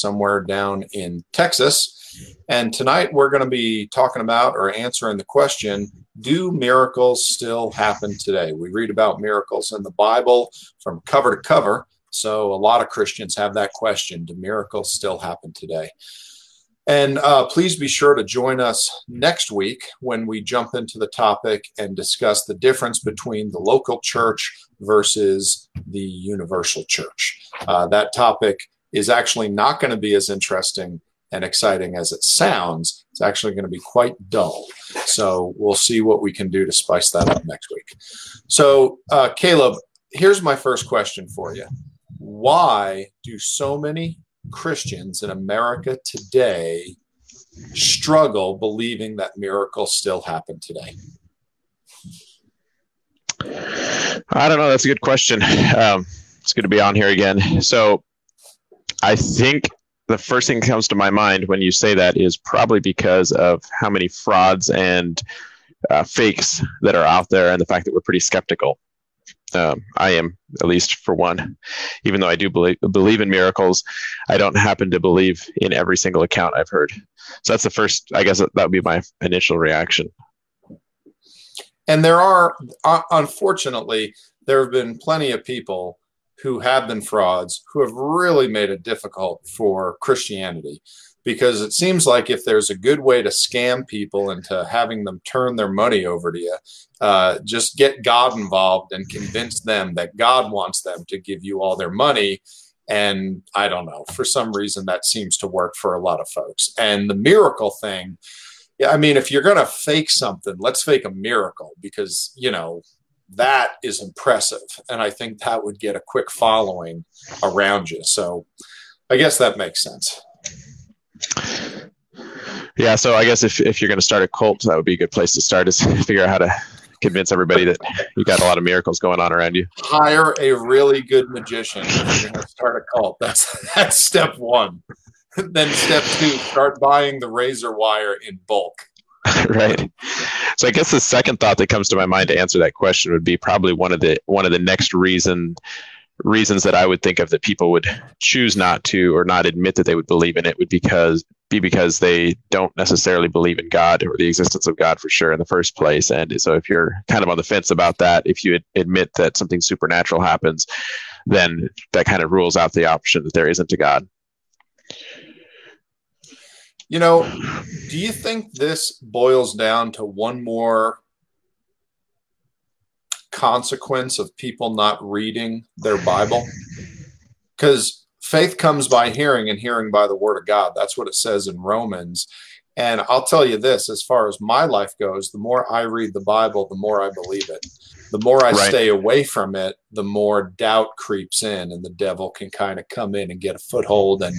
somewhere down in Texas. And tonight we're going to be talking about or answering the question Do miracles still happen today? We read about miracles in the Bible from cover to cover. So a lot of Christians have that question Do miracles still happen today? And uh, please be sure to join us next week when we jump into the topic and discuss the difference between the local church versus the universal church. Uh, that topic is actually not going to be as interesting and exciting as it sounds. It's actually going to be quite dull. So we'll see what we can do to spice that up next week. So, uh, Caleb, here's my first question for you Why do so many Christians in America today struggle believing that miracles still happen today? I don't know. That's a good question. Um, it's good to be on here again. So, I think the first thing that comes to my mind when you say that is probably because of how many frauds and uh, fakes that are out there and the fact that we're pretty skeptical. Um, I am, at least for one. Even though I do believe, believe in miracles, I don't happen to believe in every single account I've heard. So that's the first, I guess that would be my initial reaction. And there are, uh, unfortunately, there have been plenty of people who have been frauds who have really made it difficult for Christianity because it seems like if there's a good way to scam people into having them turn their money over to you, uh, just get God involved and convince them that God wants them to give you all their money. And I don't know, for some reason, that seems to work for a lot of folks. And the miracle thing, yeah, I mean, if you're going to fake something, let's fake a miracle because, you know, that is impressive. And I think that would get a quick following around you. So I guess that makes sense. Yeah, so I guess if, if you're going to start a cult, that would be a good place to start is figure out how to convince everybody that you got a lot of miracles going on around you. Hire a really good magician if you're going to start a cult. That's that's step one. then step two, start buying the razor wire in bulk. right. So I guess the second thought that comes to my mind to answer that question would be probably one of the one of the next reason reasons that I would think of that people would choose not to or not admit that they would believe in it would because be because they don't necessarily believe in God or the existence of God for sure in the first place. And so if you're kind of on the fence about that, if you admit that something supernatural happens, then that kind of rules out the option that there isn't a God. You know, do you think this boils down to one more consequence of people not reading their Bible? Because faith comes by hearing and hearing by the word of God. That's what it says in Romans. And I'll tell you this as far as my life goes, the more I read the Bible, the more I believe it the more I right. stay away from it, the more doubt creeps in, and the devil can kind of come in and get a foothold. And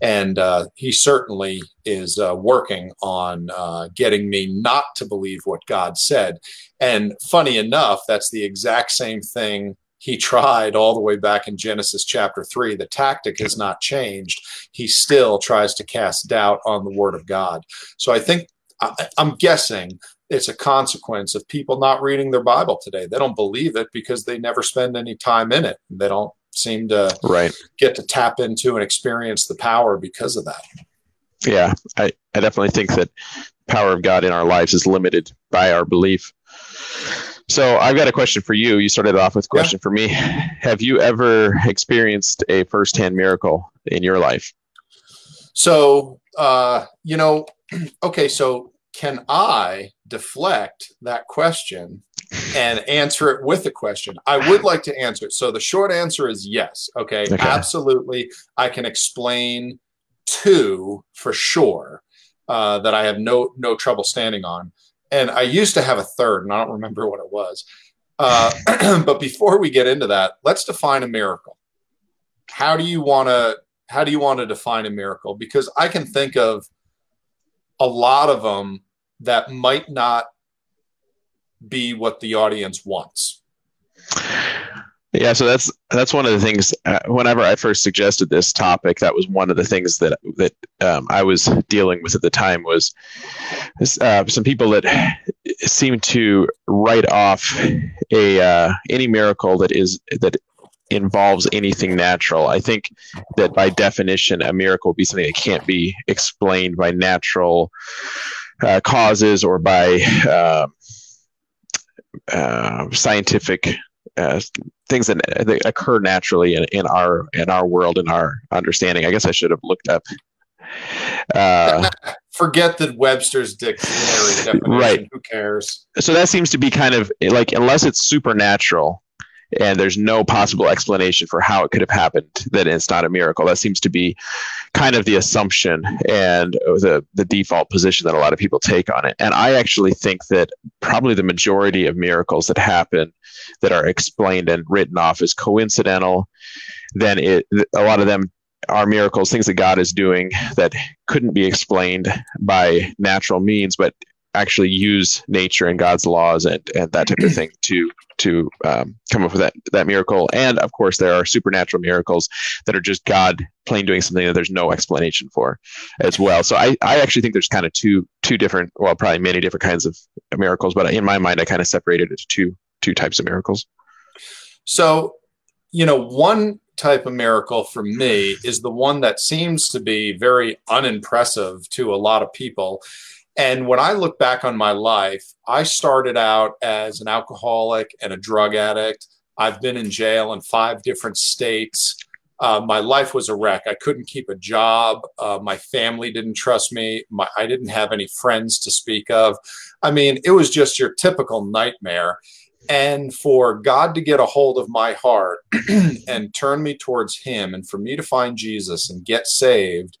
and uh, he certainly is uh, working on uh, getting me not to believe what God said. And funny enough, that's the exact same thing he tried all the way back in Genesis chapter 3. The tactic has not changed. He still tries to cast doubt on the word of God. So I think I, am guessing it's a consequence of people not reading their Bible today. They don't believe it because they never spend any time in it. They don't seem to right. get to tap into and experience the power because of that. Yeah, I, I definitely think that power of God in our lives is limited by our belief. So I've got a question for you. You started off with a question yeah. for me. Have you ever experienced a firsthand miracle in your life? So, uh, you know, okay, so can I deflect that question and answer it with a question? I would like to answer it. So the short answer is yes. Okay, okay. absolutely. I can explain two for sure uh, that I have no no trouble standing on. And I used to have a third, and I don't remember what it was. Uh, but before we get into that, let's define a miracle. How do you want to how do you want to define a miracle? Because I can think of a lot of them that might not be what the audience wants. Yeah, so that's that's one of the things. Uh, whenever I first suggested this topic, that was one of the things that that um, I was dealing with at the time was uh, some people that seem to write off a uh, any miracle that is that involves anything natural. I think that by definition, a miracle would be something that can't be explained by natural uh, causes or by uh, uh, scientific uh, things that, that, occur naturally in, in our in our world in our understanding. I guess I should have looked up. Uh, Forget the Webster's dictionary definition. Right. Who cares? So that seems to be kind of like unless it's supernatural, and there's no possible explanation for how it could have happened that it's not a miracle. That seems to be kind of the assumption and the, the default position that a lot of people take on it. And i actually think that probably the majority of miracles that happen that are explained and written off as coincidental then it a lot of them are miracles things that god is doing that couldn't be explained by natural means but actually use nature and God's laws and, and that type of thing to to um, come up with that that miracle. And of course, there are supernatural miracles that are just God plain doing something that there's no explanation for, as well. So I, I actually think there's kind of two two different, well, probably many different kinds of miracles, but in my mind, I kind of separated it to two two types of miracles. So, you know, one type of miracle for me is the one that seems to be very unimpressive to a lot of people and when I look back on my life, I started out as an alcoholic and a drug addict. I've been in jail in five different states. Uh, my life was a wreck. I couldn't keep a job. Uh, my family didn't trust me. My, I didn't have any friends to speak of. I mean, it was just your typical nightmare. And for God to get a hold of my heart and turn me towards Him, and for me to find Jesus and get saved,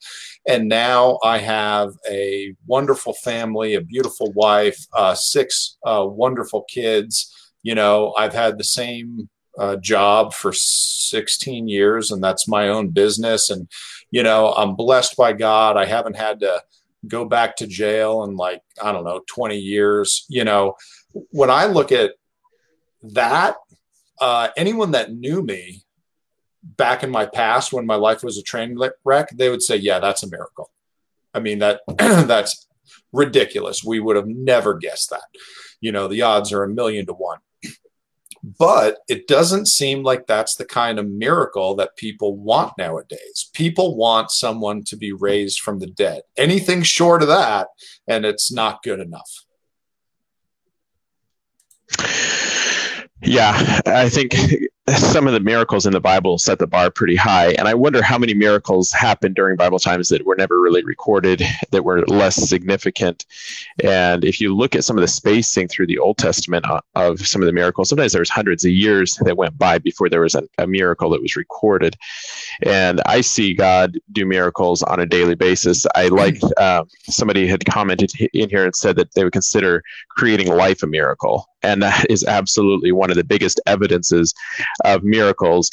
and now I have a wonderful family, a beautiful wife, uh, six uh, wonderful kids. You know, I've had the same uh, job for 16 years, and that's my own business. And, you know, I'm blessed by God. I haven't had to go back to jail in like, I don't know, 20 years. You know, when I look at that, uh, anyone that knew me back in my past when my life was a train wreck, they would say, "Yeah, that's a miracle." I mean that that's ridiculous. We would have never guessed that. You know, the odds are a million to one. But it doesn't seem like that's the kind of miracle that people want nowadays. People want someone to be raised from the dead. Anything short of that, and it's not good enough. Yeah, I think some of the miracles in the Bible set the bar pretty high. And I wonder how many miracles happened during Bible times that were never really recorded, that were less significant. And if you look at some of the spacing through the Old Testament of some of the miracles, sometimes there was hundreds of years that went by before there was a, a miracle that was recorded. And I see God do miracles on a daily basis. I like uh, somebody had commented in here and said that they would consider creating life a miracle. And that is absolutely one of the biggest evidences of miracles.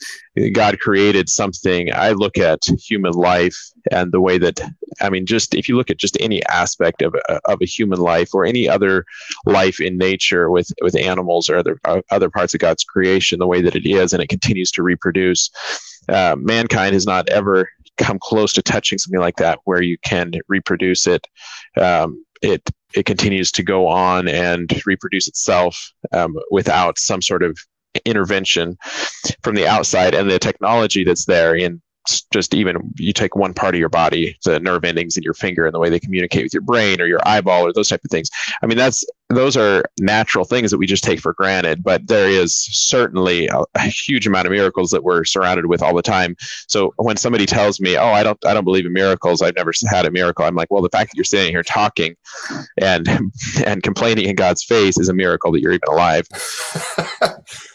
God created something. I look at human life and the way that, I mean, just if you look at just any aspect of of a human life or any other life in nature with, with animals or other, uh, other parts of God's creation, the way that it is and it continues to reproduce, uh, mankind has not ever come close to touching something like that where you can reproduce it. Um, it it continues to go on and reproduce itself um, without some sort of intervention from the outside and the technology that's there. In just even you take one part of your body the nerve endings in your finger and the way they communicate with your brain or your eyeball or those type of things. I mean that's those are natural things that we just take for granted but there is certainly a, a, huge amount of miracles that we're surrounded with all the time. So when somebody tells me oh i don't i don't believe in miracles. I've never had a miracle i'm like well the fact that you're sitting here talking and and complaining in god's face is a miracle that you're even alive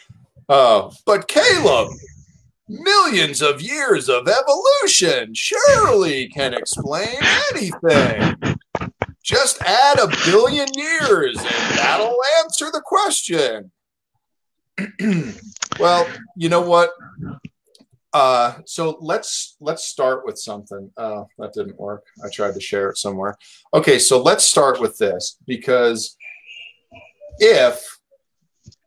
Uh, but Caleb, millions of years of evolution surely can explain anything. Just add a billion years and that'll answer the question. well, you know what? Uh, so let's let's start with something. Uh, that didn't work. I tried to share it somewhere. Okay, so let's start with this because if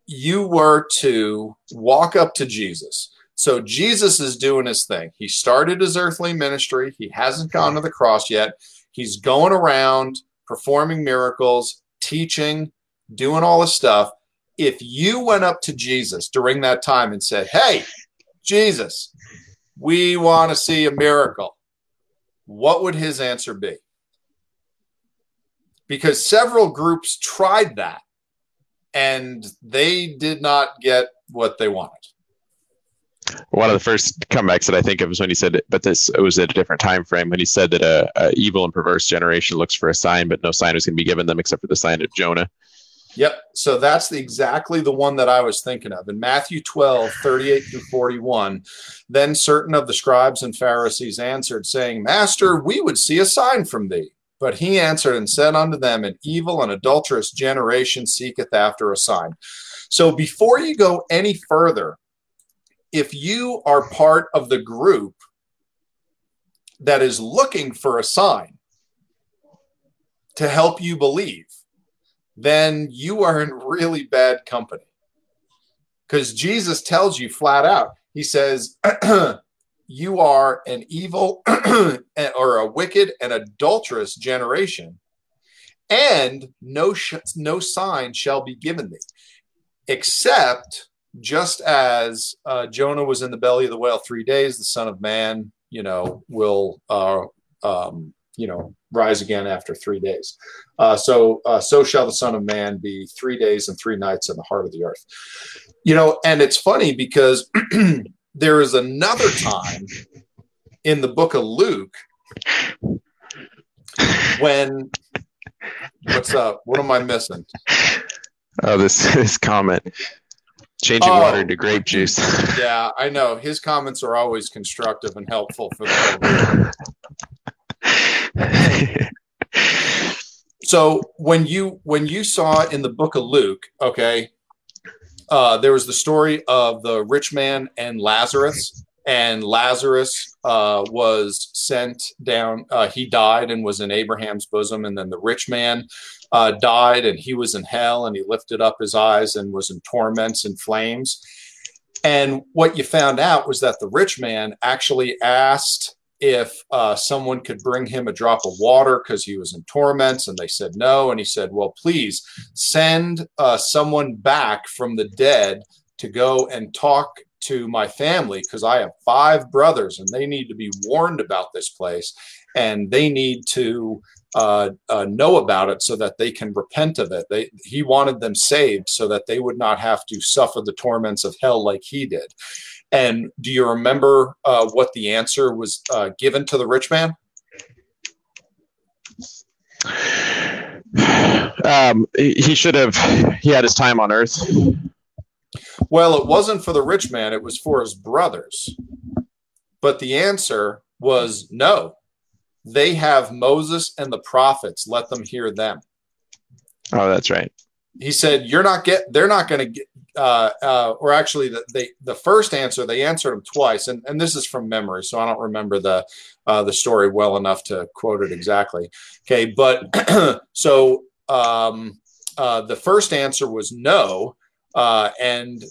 you were to walk up to Jesus. So Jesus is doing his thing. He started his earthly ministry. He hasn't gone to the cross yet. He's going around performing miracles, teaching, doing all this stuff. If you went up to Jesus during that time and said, Hey, Jesus, we want to see a miracle, what would his answer be? Because several groups tried that and they did not get what they wanted. One of the first comebacks that I think of is when he said, but this it was at a different time frame when he said that a, a evil and perverse generation looks for a sign, but no sign was going to be given them except for the sign of Jonah. Yep. So that's the, exactly the one that I was thinking of. In Matthew 12, 38 through 41, then certain of the scribes and Pharisees answered, saying, Master, we would see a sign from thee. But he answered and said unto them, An evil and adulterous generation seeketh after a sign. So before you go any further, if you are part of the group that is looking for a sign to help you believe, then you are in really bad company. Because Jesus tells you flat out, He says, You are an evil or a wicked and adulterous generation, and no, sh- no sign shall be given thee, except just as uh, Jonah was in the belly of the whale three days, the Son of Man, you know, will, uh, um, you know, rise again after three days. Uh, so, uh, so shall the Son of Man be three days and three nights in the heart of the earth. You know, and it's funny because there is another time in the book of Luke when what's up? What am I missing? Oh, this this comment. Changing oh, water to grape juice. yeah, I know. His comments are always constructive and helpful for the so when you when you saw in the book of Luke, okay, uh, there was the story of the rich man and Lazarus, and Lazarus uh, was sent down. Uh, he died and was in Abraham's bosom, and then the rich man uh, died and he was in hell, and he lifted up his eyes and was in torments and flames. And what you found out was that the rich man actually asked if uh, someone could bring him a drop of water because he was in torments and they said no and he said well please send uh, someone back from the dead to go and talk to my family because i have five brothers and they need to be warned about this place and they need to uh, uh know about it so that they can repent of it. They, he wanted them saved so that they would not have to suffer the torments of hell like he did and do you remember uh, what the answer was uh, given to the rich man? Um, he should have. He had his time on earth. Well, it wasn't for the rich man; it was for his brothers. But the answer was no. They have Moses and the prophets. Let them hear them. Oh, that's right. He said, "You're not get. They're not going to get uh, uh, or actually the, they, the first answer they answered him twice. And, and this is from memory so i don't remember the uh, the story well enough to quote it exactly. Okay but so um, uh, the first answer was no uh, and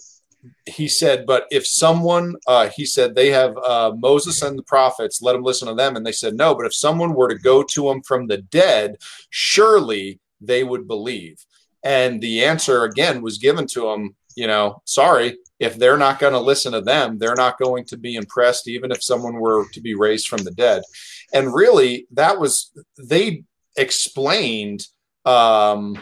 he said but if someone he said they have moses and the prophets let them listen to them and they said no but if someone were to go to him from the dead surely they would believe. And the answer again was given to him you know, sorry, if they're not going to listen to them, they're not going to be impressed, even if someone were to be raised from the dead. And really, that was, they explained, um,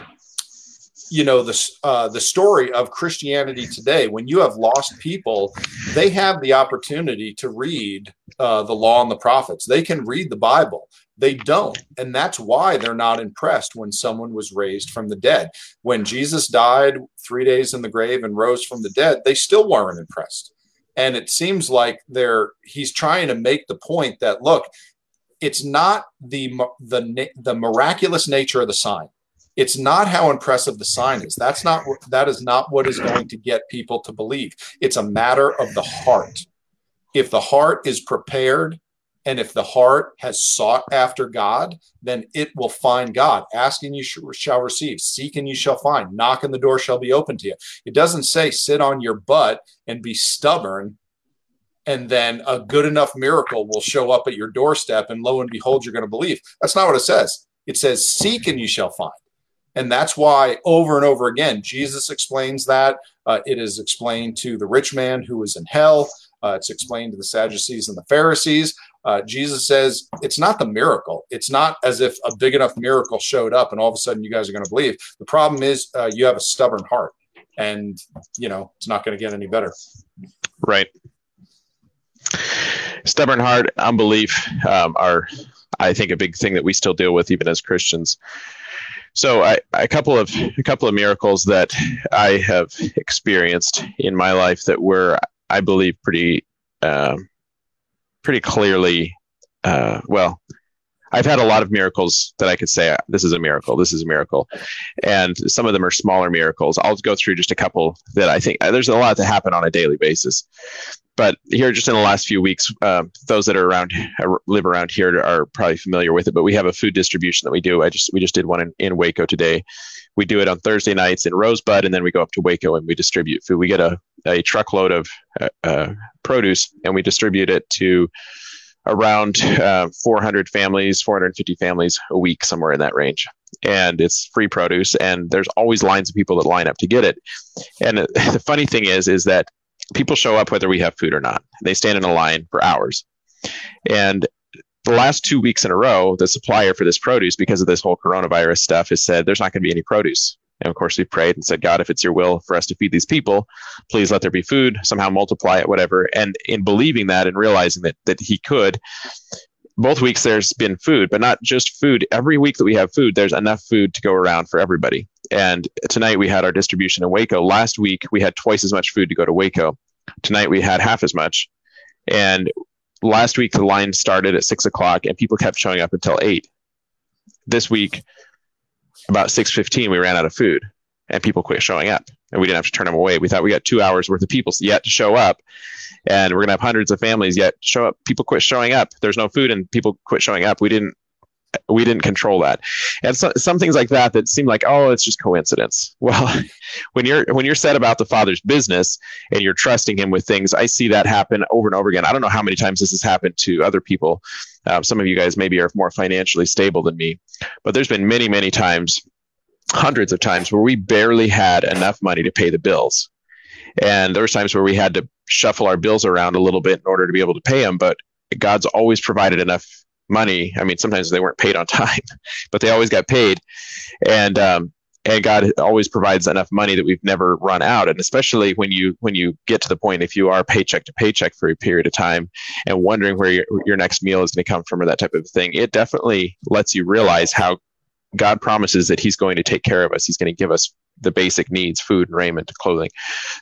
you know the uh, the story of Christianity today. When you have lost people, they have the opportunity to read uh, the law and the prophets. They can read the Bible. They don't. And that's why they're not impressed when someone was raised from the dead. When Jesus died three days in the grave and rose from the dead, they still weren't impressed. And it seems like they're he's trying to make the point that look, it's not the the the miraculous nature of the sign. It's not how impressive the sign is. That's not that is not what is going to get people to believe. It's a matter of the heart. If the heart is prepared and if the heart has sought after God, then it will find God. Asking you shall receive, seeking you shall find, Knock knocking the door shall be open to you. It doesn't say sit on your butt and be stubborn, and then a good enough miracle will show up at your doorstep, and lo and behold, you're going to believe. That's not what it says. It says seek and you shall find. And that's why over and over again, Jesus explains that. Uh, it is explained to the rich man who is in hell. Uh, it's explained to the Sadducees and the Pharisees. Uh, Jesus says it's not the miracle. It's not as if a big enough miracle showed up and all of a sudden you guys are going to believe. The problem is uh, you have a stubborn heart, and you know it's not going to get any better. Right. Stubborn heart, unbelief um, are, I think, a big thing that we still deal with even as Christians. So, I, a couple of a couple of miracles that I have experienced in my life that were, I believe, pretty um, pretty clearly. Uh, well, I've had a lot of miracles that I could say this is a miracle, this is a miracle, and some of them are smaller miracles. I'll go through just a couple that I think uh, there's a lot to happen on a daily basis. But here, just in the last few weeks, uh, those that are around uh, live around here are probably familiar with it. But we have a food distribution that we do. I just we just did one in, in Waco today. We do it on Thursday nights in Rosebud, and then we go up to Waco and we distribute food. We get a, a truckload of uh, uh, produce and we distribute it to around uh, 400 families, 450 families a week, somewhere in that range. And it's free produce, and there's always lines of people that line up to get it. And the funny thing is, is that people show up whether we have food or not. They stand in a line for hours. And the last two weeks in a row, the supplier for this produce, because of this whole coronavirus stuff, has said there's not going to be any produce. And of course, we prayed and said, God, if it's your will for us to feed these people, please let there be food, somehow multiply it, whatever. And in believing that and realizing that that He could, both weeks there's been food, but not just food. Every week that we have food, there's enough food to go around for everybody. And tonight we had our distribution in Waco. Last week we had twice as much food to go to Waco. Tonight we had half as much. And last week the line started at six o'clock and people kept showing up until eight. This week about 6.15 we ran out of food and people quit showing up and we didn't have to turn them away. We thought we got two hours worth of people yet to show up and we're going to have hundreds of families yet show up. People quit showing up. There's no food and people quit showing up. We didn't we didn't control that. And so, some things like that that seem like oh it's just coincidence. Well when you're when you're set about the father's business and you're trusting him with things i see that happen over and over again. I don't know how many times this has happened to other people um, some of you guys maybe are more financially stable than me but there's been many many times hundreds of times where we barely had enough money to pay the bills and there was times where we had to shuffle our bills around a little bit in order to be able to pay them but god's always provided enough money. I mean, sometimes they weren't paid on time, but they always got paid. And um, and God always provides enough money that we've never run out. And especially when you when you get to the point if you are paycheck to paycheck for a period of time and wondering where your, your next meal is going to come from or that type of thing, it definitely lets you realize how God promises that He's going to take care of us. He's going to give us the basic needs: food, and raiment, clothing.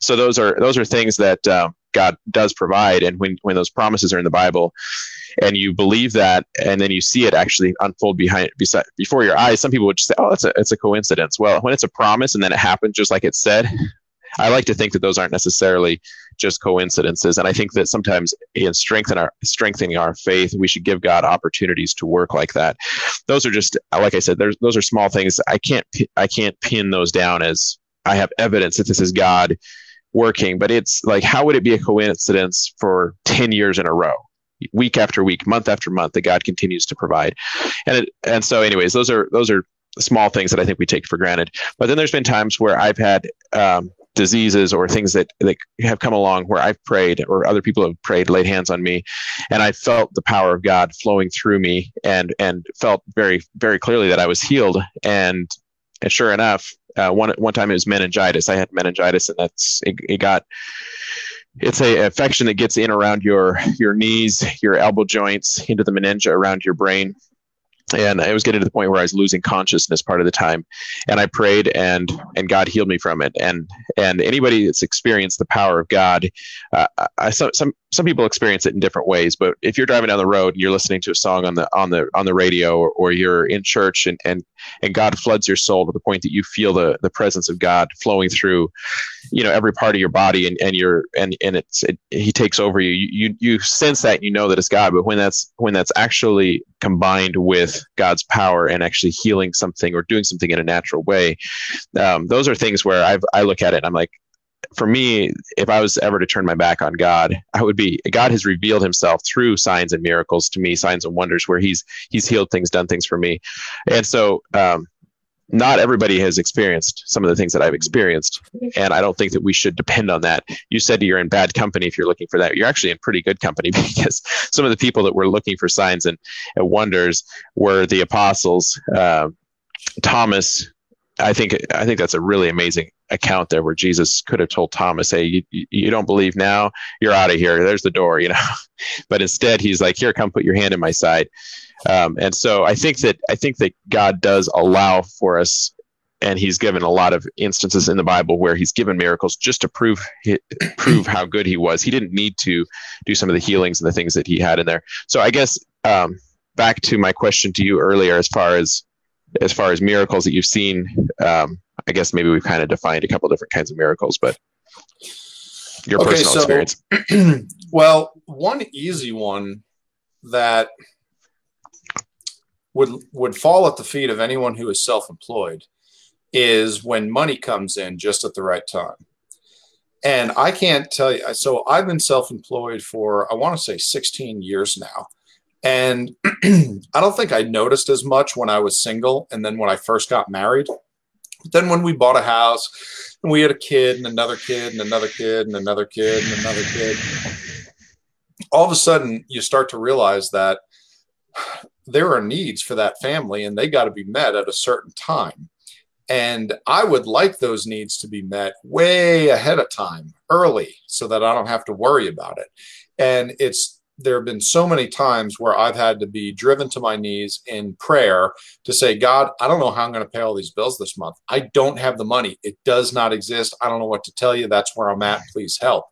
So those are those are things that um, God does provide. And when when those promises are in the Bible, and you believe that and then you see it actually unfold behind beside, before your eyes some people would just say oh it's a, it's a coincidence well when it's a promise and then it happens just like it said i like to think that those aren't necessarily just coincidences and i think that sometimes in strengthening our strengthening our faith we should give god opportunities to work like that those are just like i said those are small things i can't i can't pin those down as i have evidence that this is god working but it's like how would it be a coincidence for 10 years in a row week after week, month after month, that God continues to provide. And it, and so, anyways, those are those are small things that I think we take for granted. But then there's been times where I've had um, diseases or things that, that have come along where I've prayed or other people have prayed, laid hands on me, and I felt the power of God flowing through me and and felt very very clearly that I was healed. And and sure enough, uh, one one time it was meningitis. I had meningitis, and that's it, it got it's a infection that gets in around your your knees, your elbow joints, into the meningia around your brain, and I was getting to the point where I was losing consciousness part of the time, and I prayed and and God healed me from it. And and anybody that's experienced the power of God, uh, I, some some some people experience it in different ways. But if you're driving down the road and you're listening to a song on the on the on the radio, or, or you're in church and and and God floods your soul to the point that you feel the the presence of God flowing through, you know, every part of your body, and and you're and and it's it, He takes over you. You you sense that you know that it's God. But when that's when that's actually combined with God's power and actually healing something or doing something in a natural way, um, those are things where I've I look at it and I'm like, for me, if I was ever to turn my back on God, I would be God has revealed himself through signs and miracles to me, signs and wonders where he's he's healed things, done things for me. And so um not everybody has experienced some of the things that I've experienced. And I don't think that we should depend on that. You said you're in bad company if you're looking for that. You're actually in pretty good company because some of the people that were looking for signs and, and wonders were the apostles. Uh, Thomas, I think I think that's a really amazing account there where Jesus could have told Thomas, "Hey, you, you don't believe now? You're out of here. There's the door," you know. but instead, he's like, "Here, come put your hand in my side." Um, and so I think that I think that God does allow for us, and He's given a lot of instances in the Bible where He's given miracles just to prove prove how good He was. He didn't need to do some of the healings and the things that He had in there. So I guess um, back to my question to you earlier, as far as as far as miracles that you've seen, um, I guess maybe we've kind of defined a couple different kinds of miracles, but your okay, personal so, experience. well, one easy one that would would fall at the feet of anyone who is self-employed is when money comes in just at the right time. And I can't tell you so I've been self-employed for I want to say 16 years now. And I don't think I noticed as much when I was single and then when I first got married. But then when we bought a house and we had a kid and another kid and another kid and another kid and another kid, all of a sudden you start to realize that there are needs for that family and they got to be met at a certain time. And I would like those needs to be met way ahead of time, early, so that I don't have to worry about it. And it's there have been so many times where I've had to be driven to my knees in prayer to say, God, I don't know how I'm going to pay all these bills this month. I don't have the money. It does not exist. I don't know what to tell you. That's where I'm at. Please help.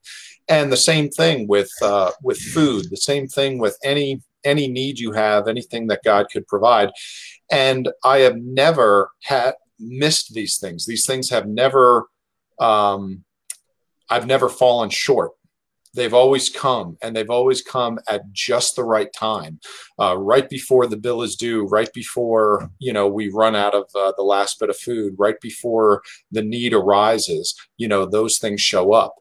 And the same thing with uh, with food. The same thing with any any need you have, anything that God could provide. And I have never had missed these things. These things have never, um, I've never fallen short. They've always come, and they've always come at just the right time, uh, right before the bill is due, right before you know we run out of uh, the last bit of food, right before the need arises. You know those things show up,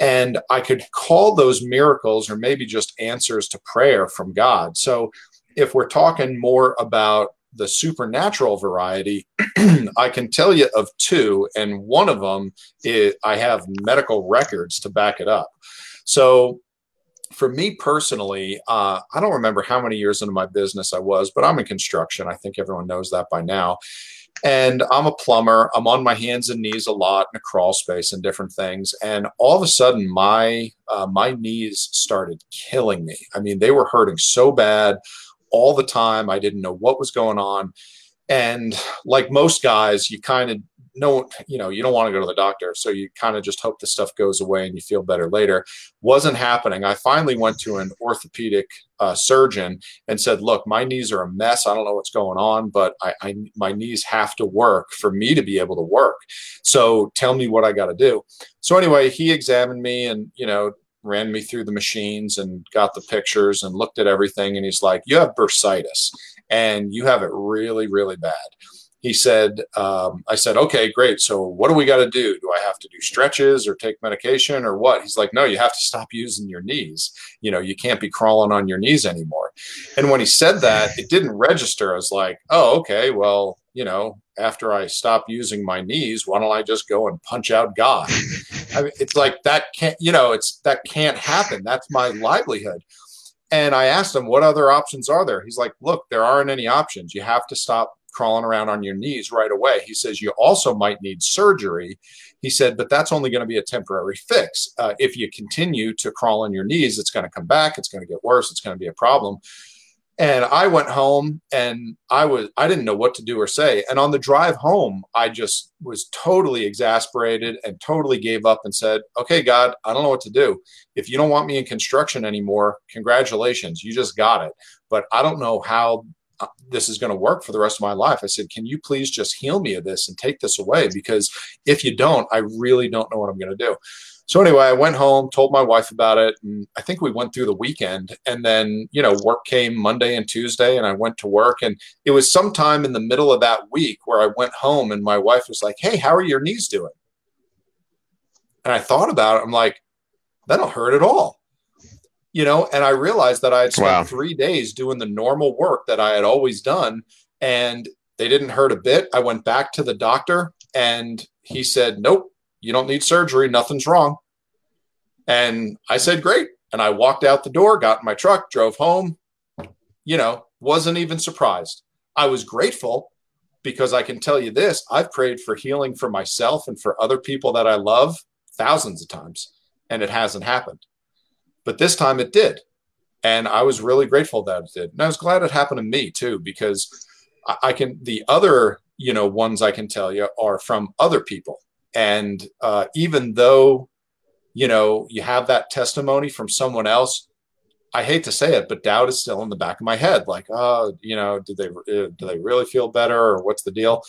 and I could call those miracles or maybe just answers to prayer from God. So if we're talking more about the supernatural variety, I can tell you of two, and one of them is I have medical records to back it up. So for me personally, uh, I don't remember how many years into my business I was, but I'm in construction. I think everyone knows that by now and I'm a plumber. I'm on my hands and knees a lot in a crawl space and different things. And all of a sudden, my uh, my knees started killing me. I mean, they were hurting so bad all the time. I didn't know what was going on. And like most guys, you kind of no, you know, you don't want to go to the doctor. So you kind of just hope the stuff goes away and you feel better later. Wasn't happening. I finally went to an orthopedic uh, surgeon and said, look, my knees are a mess. I don't know what's going on, but I, I my knees have to work for me to be able to work. So tell me what I got to do. So anyway, he examined me and, you know, ran me through the machines and got the pictures and looked at everything. And he's like, you have bursitis and you have it really, really bad he said, um, I said, okay, great. So what do we got to do? Do I have to do stretches or take medication or what? He's like, no, you have to stop using your knees. You know, you can't be crawling on your knees anymore. And when he said that, it didn't register I was like, oh, okay, well, you know, after I stop using my knees, why don't I just go and punch out God? I mean, it's like that can't, you know, it's that can't happen. That's my livelihood. And I asked him, what other options are there? He's like, look, there aren't any options. You have to stop crawling around on your knees right away. He says you also might need surgery. He said, but that's only going to be a temporary fix. Uh, if you continue to crawl on your knees, it's going to come back. It's going to get worse. It's going to be a problem. And I went home and I was I didn't know what to do or say. And on the drive home, I just was totally exasperated and totally gave up and said, "Okay, God, I don't know what to do. If you don't want me in construction anymore, congratulations, you just got it. But I don't know how Uh, this is going to work for the rest of my life. I said, can you please just heal me of this and take this away? Because if you don't, I really don't know what I'm going to do. So anyway, I went home, told my wife about it, and I think we went through the weekend. And then, you know, work came Monday and Tuesday, and I went to work. And it was sometime in the middle of that week where I went home, and my wife was like, "Hey, how are your knees doing?" And I thought about it. I'm like, "That don't hurt at all." You know, and I realized that I had spent wow. three days doing the normal work that I had always done. And they didn't hurt a bit. I went back to the doctor and he said, Nope, you don't need surgery. Nothing's wrong. And I said, Great. And I walked out the door, got in my truck, drove home, you know, wasn't even surprised. I was grateful because I can tell you this I've prayed for healing for myself and for other people that I love thousands of times, and it hasn't happened. But this time it did. And I was really grateful that it did. And I was glad it happened to me too, because I, can, the other, you know, ones I can tell you are from other people. And uh, even though, you know, you have that testimony from someone else, I hate to say it, but doubt is still in the back of my head. Like, oh, you know, do they uh, do they really feel better, or what's the deal?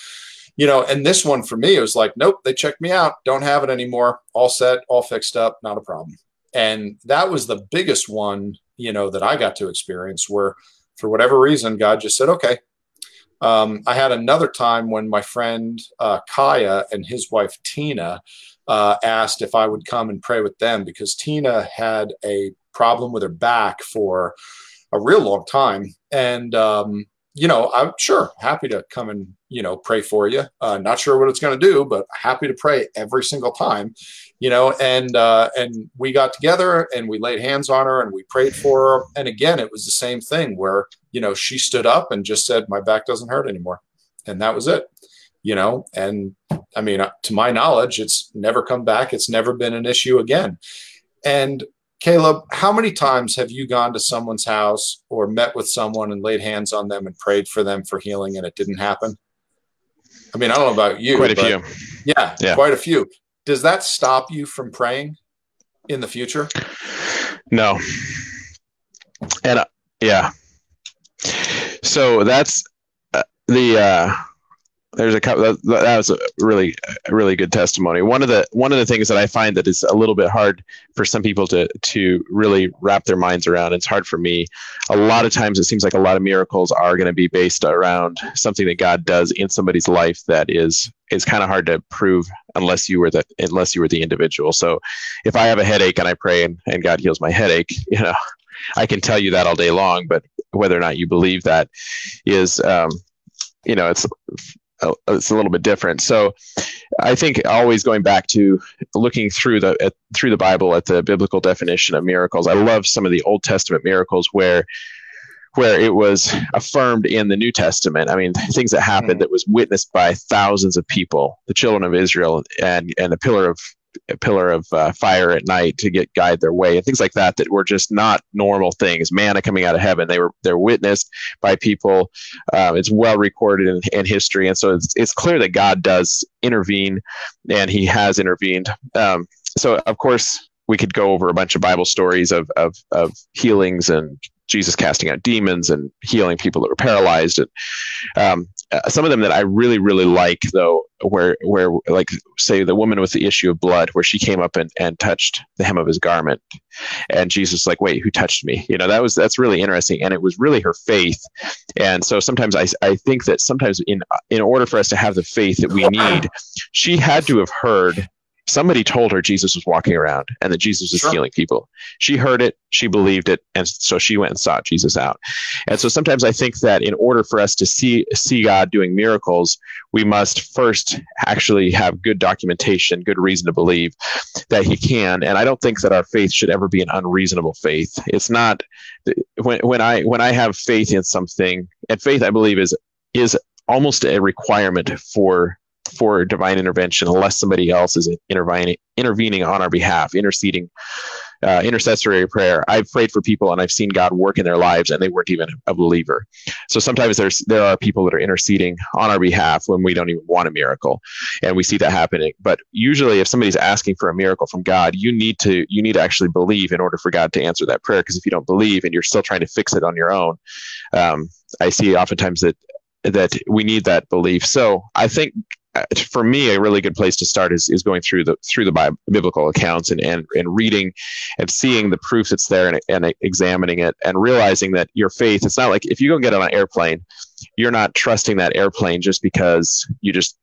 You know, and this one for me, it was like, nope, they checked me out, don't have it anymore, all set, all fixed up, not a problem. And that was the biggest one, you know, that I got to experience. Where, for whatever reason, God just said, okay. Um, I had another time when my friend uh, Kaya and his wife Tina uh, asked if I would come and pray with them because Tina had a problem with her back for a real long time. And, um, you know, I'm sure happy to come and, you know, pray for you. Uh, not sure what it's going to do, but happy to pray every single time, you know, and, uh, and we got together and we laid hands on her and we prayed for her. And again, it was the same thing where, you know, she stood up and just said, my back doesn't hurt anymore. And that was it, you know, and I mean, uh, to my knowledge, it's never come back. It's never been an issue again. And Caleb, how many times have you gone to someone's house or met with someone and laid hands on them and prayed for them for healing and it didn't happen? I mean, I don't know about you. Quite a few. Yeah, yeah, quite a few. Does that stop you from praying in the future? No. And uh, yeah. So that's uh, the uh, there's a couple that, that was a really really good testimony. One of the one of the things that i find that is a little bit hard for some people to to really wrap their minds around it's hard for me. A lot of times it seems like a lot of miracles are going to be based around something that god does in somebody's life that is is kind of hard to prove unless you were the unless you were the individual. So if i have a headache and i pray and, and god heals my headache you know i can tell you that all day long but whether or not you believe that is um, you know it's it's a little bit different. So I think always going back to looking through the at, through the Bible at the biblical definition of miracles. I love some of the Old Testament miracles where where it was affirmed in the New Testament. I mean, things that happened mm. that was witnessed by thousands of people, the children of Israel, and and the pillar of pillar of uh, fire at night to get guide their way and things like that that were just not normal things. Manna coming out of heaven. They were they're witnessed by people. Um, it's well recorded in, in history and so it's, it's clear that god does intervene and he has intervened. Um, so of course we could go over a bunch of bible stories of of, of healings and Jesus casting out demons and healing people that were paralyzed. And um, uh, some of them that I really, really like, though, where, where like, say, the woman with the issue of blood, where she came up and, and touched the hem of his garment. And Jesus, like, wait, who touched me? You know, that was, that's really interesting. And it was really her faith. And so sometimes I, I think that sometimes in, in order for us to have the faith that we need, she had to have heard somebody told her Jesus was walking around and that Jesus was sure. healing people. She heard it, she believed it, and so she went and sought Jesus out. And so sometimes I think that in order for us to see see God doing miracles, we must first actually have good documentation, good reason to believe that he can. And I don't think that our faith should ever be an unreasonable faith. It's not when when I when I have faith in something, and faith I believe is is almost a requirement for for divine intervention unless somebody else is intervening intervening on our behalf, interceding, uh, intercessory prayer. I've prayed for people and I've seen God work in their lives, and they weren't even a believer. So sometimes there's there are people that are interceding on our behalf when we don't even want a miracle, and we see that happening. But usually, if somebody's asking for a miracle from God, you need to you need to actually believe in order for God to answer that prayer. Because if you don't believe and you're still trying to fix it on your own, um, I see oftentimes that that we need that belief. So I think Uh, for me, a really good place to start is, is going through the through the Bible, biblical accounts and, and and reading and seeing the proof that's there and, and examining it and realizing that your faith. It's not like if you go get on an airplane, you're not trusting that airplane just because you just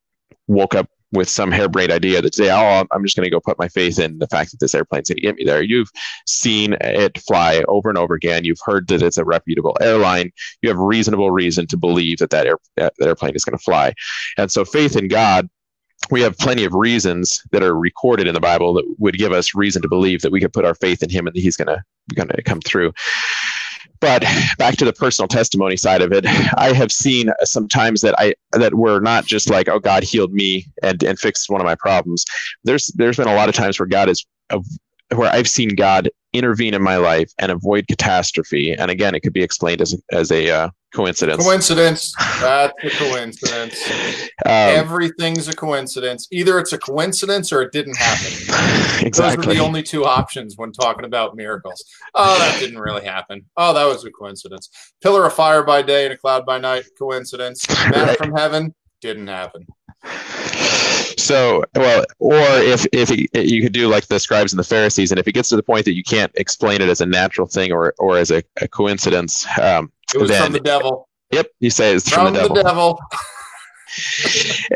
woke up with some harebrained idea that say, "Oh, I'm just going to go put my faith in the fact that this airplane's going to get me there." You've seen it fly over and over again. You've heard that it's a reputable airline. You have reasonable reason to believe that that, air, that airplane is going to fly, and so faith in God we have plenty of reasons that are recorded in the Bible that would give us reason to believe that we could put our faith in Him and that He's going to going to come through. But back to the personal testimony side of it, I have seen sometimes that I that were not just like, oh, God healed me and and fixed one of my problems. There's there's been a lot of times where God is where I've seen God intervene in my life and avoid catastrophe. And again, it could be explained as as a uh, coincidence. Coincidence. That's a coincidence. Um, Everything's a coincidence. Either it's a coincidence or it didn't happen. Exactly. Those were the only two options when talking about miracles. Oh, that didn't really happen. Oh, that was a coincidence. Pillar of fire by day and a cloud by night. Coincidence. Manna right. from heaven. Didn't happen. So, well, or if if you could do like the scribes and the Pharisees, and if it gets to the point that you can't explain it as a natural thing or or as a, a coincidence, um, it was then, from the devil. Yep, you say it's from, from the devil. The devil.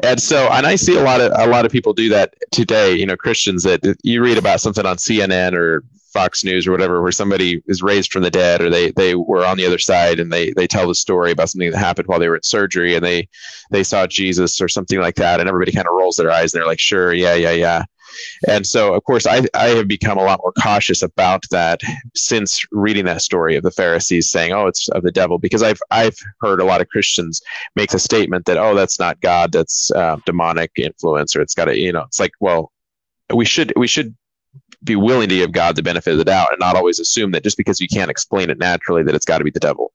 and so, and I see a lot of a lot of people do that today. You know, Christians that you read about something on CNN or Fox News or whatever, where somebody is raised from the dead, or they they were on the other side, and they they tell the story about something that happened while they were in surgery, and they they saw Jesus or something like that, and everybody kind of rolls their eyes, and they're like, sure, yeah, yeah, yeah. And so, of course, I, I have become a lot more cautious about that since reading that story of the Pharisees saying, "Oh, it's of the devil," because I've I've heard a lot of Christians make the statement that, "Oh, that's not God, that's uh, demonic influence," or it's got to, you know, it's like, well, we should we should be willing to give God the benefit of the doubt and not always assume that just because you can't explain it naturally that it's got to be the devil.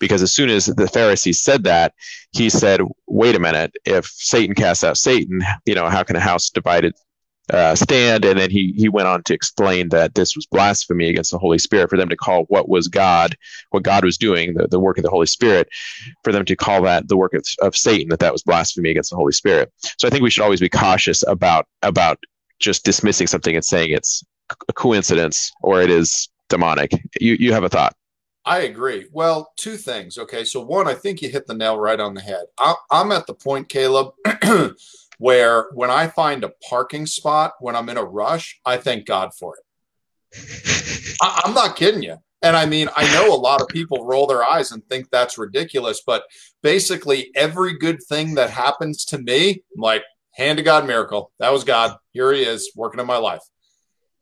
Because as soon as the Pharisees said that, he said, "Wait a minute! If Satan casts out Satan, you know how can a house divided uh, stand?" And then he he went on to explain that this was blasphemy against the Holy Spirit for them to call what was God, what God was doing, the, the work of the Holy Spirit, for them to call that the work of, of Satan, that that was blasphemy against the Holy Spirit. So I think we should always be cautious about about just dismissing something and saying it's a coincidence or it is demonic. You you have a thought? I agree. Well, two things. Okay, so one, I think you hit the nail right on the head. I'm at the point, Caleb, where when I find a parking spot when I'm in a rush, I thank God for it. I, I'm not kidding you. And I mean, I know a lot of people roll their eyes and think that's ridiculous, but basically every good thing that happens to me, I'm like, hand to God miracle. That was God. Here he is working in my life.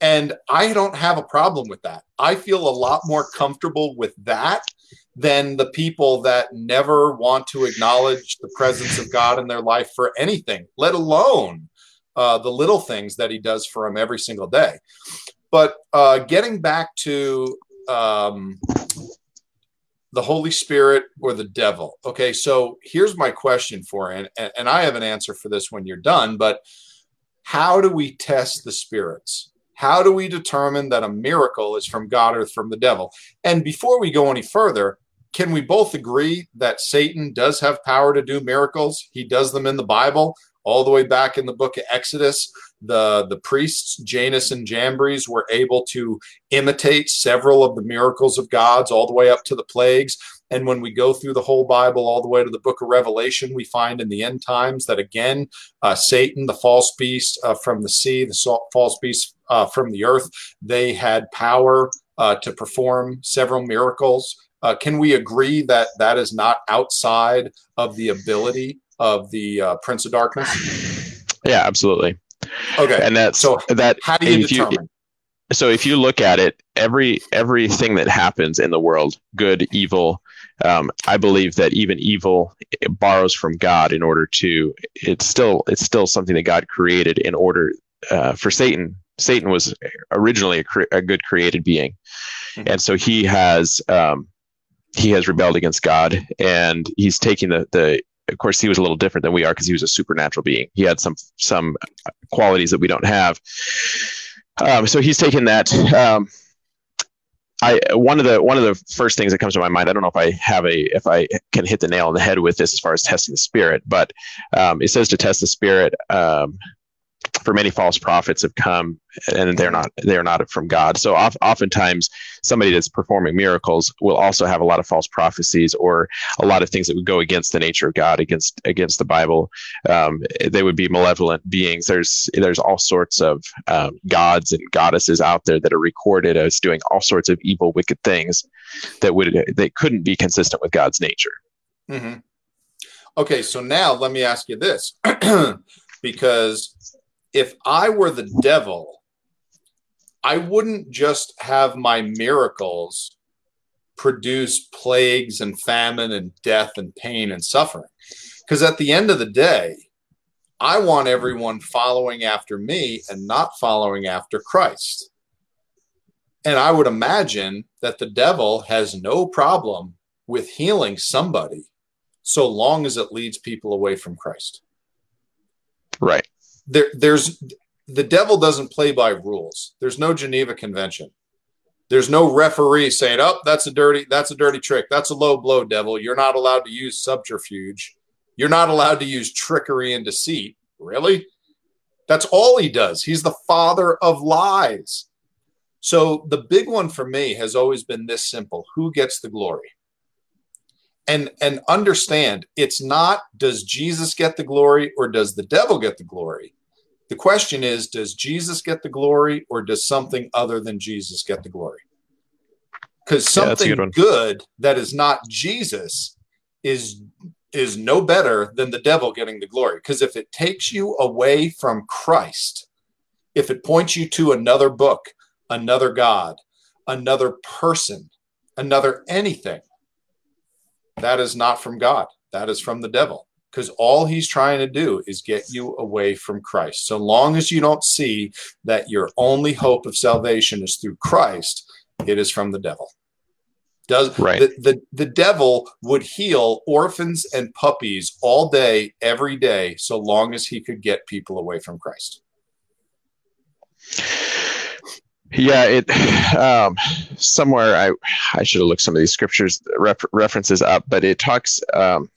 And I don't have a problem with that. I feel a lot more comfortable with that than the people that never want to acknowledge the presence of God in their life for anything, let alone uh, the little things that He does for them every single day. But uh, getting back to um, the Holy Spirit or the devil. Okay, so here's my question for and, and I have an answer for this when you're done, but how do we test the spirits? How do we determine that a miracle is from God or from the devil? And before we go any further, can we both agree that Satan does have power to do miracles? He does them in the Bible, all the way back in the book of Exodus the the priests Jannes and Jambres were able to imitate several of the miracles of God's all the way up to the plagues. And when we go through the whole Bible all the way to the book of Revelation, we find in the end times that again, uh, Satan, the false beast uh, from the sea, the false beast uh, from the earth, they had power uh, to perform several miracles. Uh, can we agree that that is not outside of the ability of the uh, Prince of Darkness? Yeah, absolutely. Okay. And that's so that how do you determine? You, so if you look at it, every everything that happens in the world, good, evil, um, I believe that even evil borrows from God in order to. It's still it's still something that God created in order uh, for Satan. Satan was originally a, cre- a good created being, mm-hmm. and so he has um, he has rebelled against God, and he's taking the the of course, he was a little different than we are because he was a supernatural being. He had some some qualities that we don't have. Um, so he's taken that. Um, I one of the one of the first things that comes to my mind. I don't know if I have a if I can hit the nail on the head with this as far as testing the spirit, but um, it says to test the spirit. Um, for many false prophets have come and they're not they're not from god. So oftentimes somebody that's performing miracles will also have a lot of false prophecies or a lot of things that would go against the nature of god against against the bible. Um, they would be malevolent beings. There's there's all sorts of um, gods and goddesses out there that are recorded as doing all sorts of evil wicked things that would that couldn't be consistent with god's nature. Mm-hmm. okay so now let me ask you this because if I were the devil, I wouldn't just have my miracles produce plagues and famine and death and pain and suffering. Because at the end of the day, I want everyone following after me and not following after Christ. And I would imagine that the devil has no problem with healing somebody so long as it leads people away from Christ. Right there there's the devil doesn't play by rules. There's no Geneva Convention. There's no referee saying, "Oh, that's a dirty that's a dirty trick. That's a low blow, devil. You're not allowed to use subterfuge. You're not allowed to use trickery and deceit." Really? That's all he does. He's the father of lies. So the big one for me has always been this simple: who gets the glory? And and understand, it's not does Jesus get the glory or does the devil get the glory? The question is, does Jesus get the glory or does something other than Jesus get the glory? Because something yeah, good, good that is not Jesus is is no better than the devil getting the glory. Because if it takes you away from Christ, if it points you to another book, another God, another person, another anything, that is not from God. That is from the devil because all he's trying to do is get you away from Christ. So long as you don't see that your only hope of salvation is through Christ, it is from the devil. Does right. the, the, the devil would heal orphans and puppies all day, every day, so long as he could get people away from Christ. Yeah, it um, somewhere I I should have looked some of these scriptures ref, references up, but it talks um,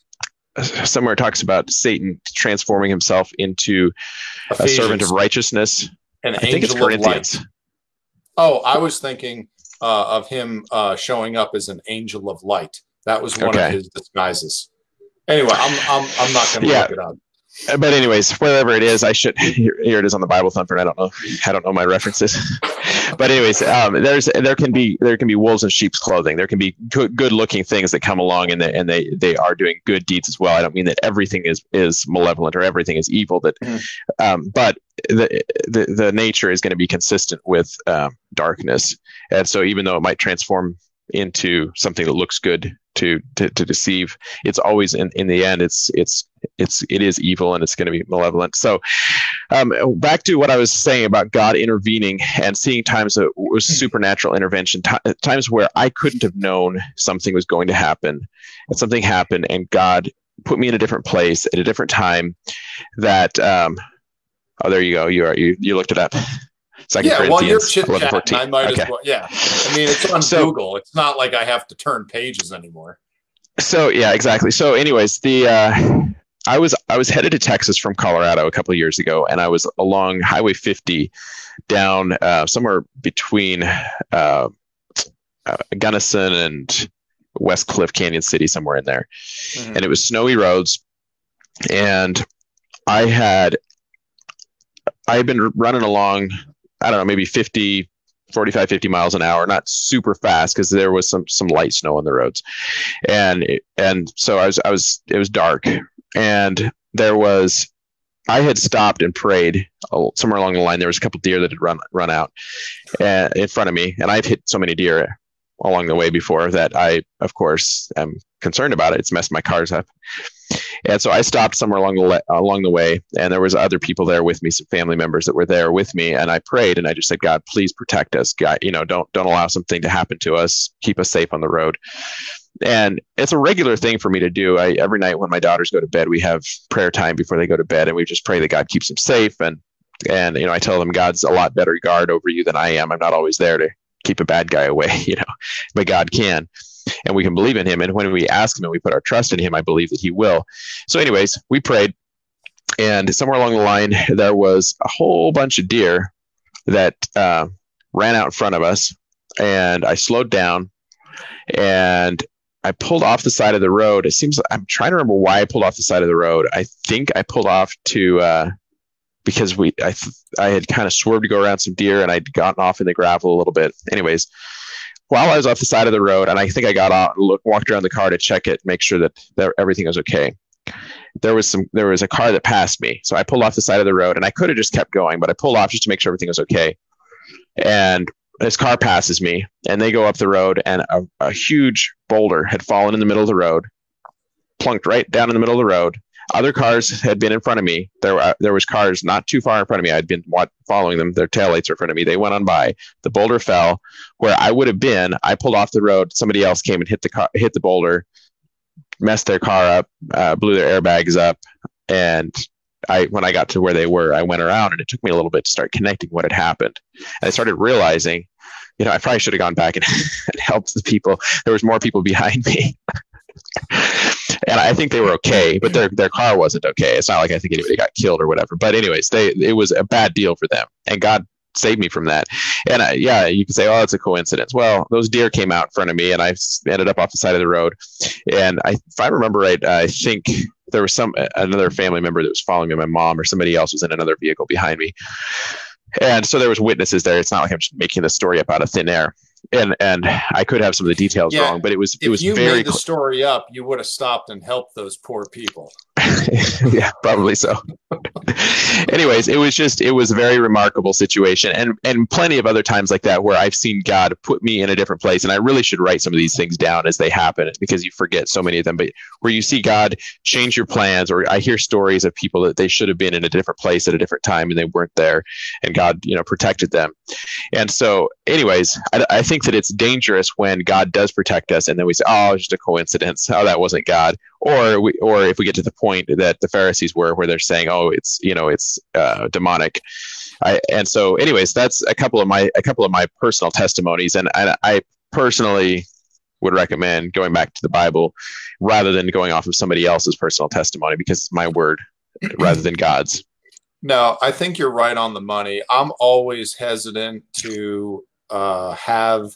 somewhere talks about Satan transforming himself into Ephesians. a servant of righteousness. An I think it's Corinthians. Oh, I was thinking uh, of him uh, showing up as an angel of light. That was one okay. of his disguises. Anyway, I'm I'm, I'm not going to yeah. look it up. But anyways, wherever it is, I should here, here it is on the Bible Thumper. I don't know. I don't know my references. but anyways, um, there's there can be there can be wolves in sheep's clothing. There can be good, good looking things that come along and they and they they are doing good deeds as well. I don't mean that everything is is malevolent or everything is evil. That, mm-hmm. um, but the, the the nature is going to be consistent with um, darkness, and so even though it might transform into something that looks good to to, to deceive. It's always in, in the end it's it's it's it is evil and it's going to be malevolent. So um, back to what i was saying about god intervening and seeing times was supernatural intervention t- times where i couldn't have known something was going to happen. And something happened and god put me in a different place at a different time that um, oh there you go. You are you, you looked it up Second yeah, while you're chit chatting, I might okay. as well. Yeah, I mean it's on so, Google. It's not like I have to turn pages anymore. So yeah, exactly. So, anyways, the uh, I was I was headed to Texas from Colorado a couple of years ago, and I was along Highway 50 down uh, somewhere between uh, uh, Gunnison and West Cliff Cañon City, somewhere in there, mm-hmm. and it was snowy roads, and I had I had been running along I don't know, maybe 50, 45, 50 miles an hour, not super fast because there was some, some light snow on the roads. And, and so I was, I was, it was dark and there was, I had stopped and prayed uh, somewhere along the line. There was a couple deer that had run, run out uh, in front of me and I've hit so many deer along the way before that I, of course, am concerned about it. It's messed my cars up. And so I stopped somewhere along the along the way, and there was other people there with me, some family members that were there with me, and I prayed and I just said, God, please protect us, God, you know, don't don't allow something to happen to us, keep us safe on the road. And it's a regular thing for me to do. I every night when my daughters go to bed, we have prayer time before they go to bed, and we just pray that God keeps them safe. And and you know, I tell them God's a lot better guard over you than I am. I'm not always there to keep a bad guy away, you know, but God can and we can believe in him. And when we ask him and we put our trust in him, I believe that he will. So, anyways, we prayed. and somewhere along the line there was a whole bunch of deer that uh, ran out in front of us and i slowed down and i pulled off the side of the road it seems i'm trying to remember why i pulled off the side of the road i think i pulled off to uh, because we I, I had kind of swerved to go around some deer and i'd gotten off in the gravel a little bit. Anyways while i was off the side of the road and i think i got out walked around the car to check it make sure that, that everything was okay there was some there was a car that passed me. So i pulled off the side of the road and i could have just kept going but i pulled off just to make sure everything was okay. And this car passes me and they go up the road and a, a huge boulder had fallen in the middle of the road plunked right down in the middle of the road other cars had been in front of me. There, uh, there was cars not too far in front of me. I'd been following them. Their taillights were in front of me. They went on by. The boulder fell where I would have been. I pulled off the road. Somebody else came and hit the car, hit the boulder messed their car up, uh, blew their airbags up, and I when I got to where they were, I went around, and it took me a little bit to start connecting what had happened. And I started realizing, you know, I probably should have gone back and, and helped the people. There was more people behind me. and I think they were okay, but their their car wasn't okay. It's not like I think anybody got killed or whatever. But anyways, they it was a bad deal for them, and God saved me from that. And I, yeah, you can say, oh, it's a coincidence. Well, those deer came out in front of me, and I ended up off the side of the road. And I, if I remember right, I think there was some another family member that was following me. My mom or somebody else was in another vehicle behind me. And so there was witnesses there. It's not like I'm just making the story up out of thin air and and I could have some of the details yeah, wrong, but it was it was you very made the story up. You would have stopped and helped those poor people. yeah, probably so. Anyways, it was just it was a very remarkable situation, and and plenty of other times like that where I've seen God put me in a different place, and I really should write some of these things down as they happen because you forget so many of them. But where you see God change your plans, or I hear stories of people that they should have been in a different place at a different time and they weren't there, and God you know protected them. And so, anyways, I, I think that it's dangerous when God does protect us, and then we say, "Oh, it's just a coincidence. Oh, that wasn't God." Or we, or if we get to the point that the Pharisees were, where they're saying, "Oh, it's you know, it's uh, demonic." I, and so, anyways, that's a couple of my a couple of my personal testimonies, and, and I personally would recommend going back to the Bible rather than going off of somebody else's personal testimony because it's my word rather than God's. No, I think you're right on the money. I'm always hesitant to uh, have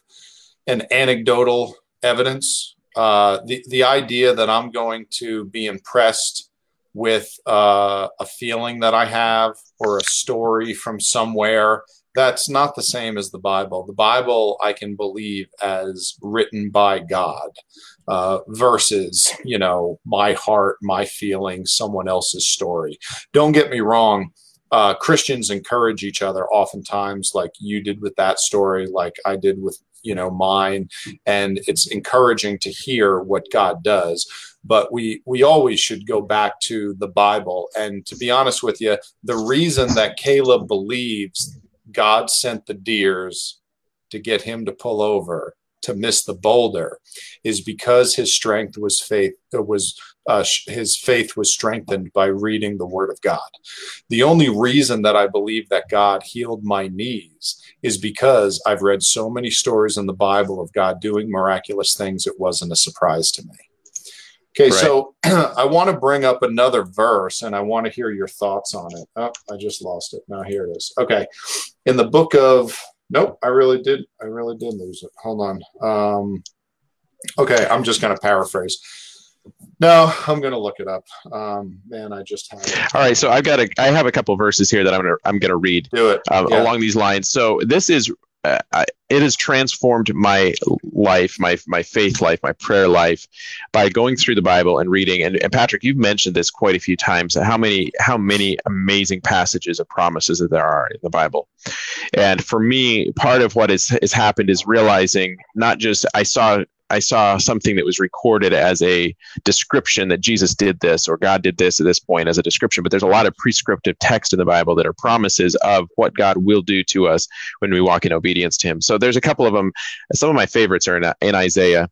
an anecdotal evidence. Uh, the the idea that I'm going to be impressed with uh, a feeling that I have or a story from somewhere that's not the same as the Bible. The Bible I can believe as written by God uh, versus you know my heart, my feeling, someone else's story. Don't get me wrong uh, Christians encourage each other oftentimes, like you did with that story, like I did with you know mine, and it's encouraging to hear what God does. But we we always should go back to the Bible. And to be honest with you, the reason that Caleb believes God sent the deers to get him to pull over to miss the boulder is because his strength was faith was uh, his faith was strengthened by reading the Word of God. The only reason that I believe that God healed my knees is because I've read so many stories in the Bible of God doing miraculous things, it wasn't a surprise to me. Okay, right. so I want to bring up another verse and I want to hear your thoughts on it. Oh, I just lost it. Now here it is. Okay. In the book of, nope, I really did. I really did lose it. Hold on. Um, okay, I'm just going to paraphrase. No, I'm gonna look it up. Um, man, I just have. It. All right, so I've got a, I have a couple verses here that I'm gonna, I'm gonna read. Do it uh, yeah. along these lines. So this is, uh, it has transformed my life, my my faith life, my prayer life, by going through the Bible and reading. And, and Patrick, you've mentioned this quite a few times. How many how many amazing passages of promises that there are in the Bible. And for me, part of what has has happened is realizing not just I saw I saw something that was recorded as a description that Jesus did this or God did this at this point as a description, but there's a lot of prescriptive text in the Bible that are promises of what God will do to us when we walk in obedience to Him. So there's a couple of them. Some of my favorites are in, uh, in Isaiah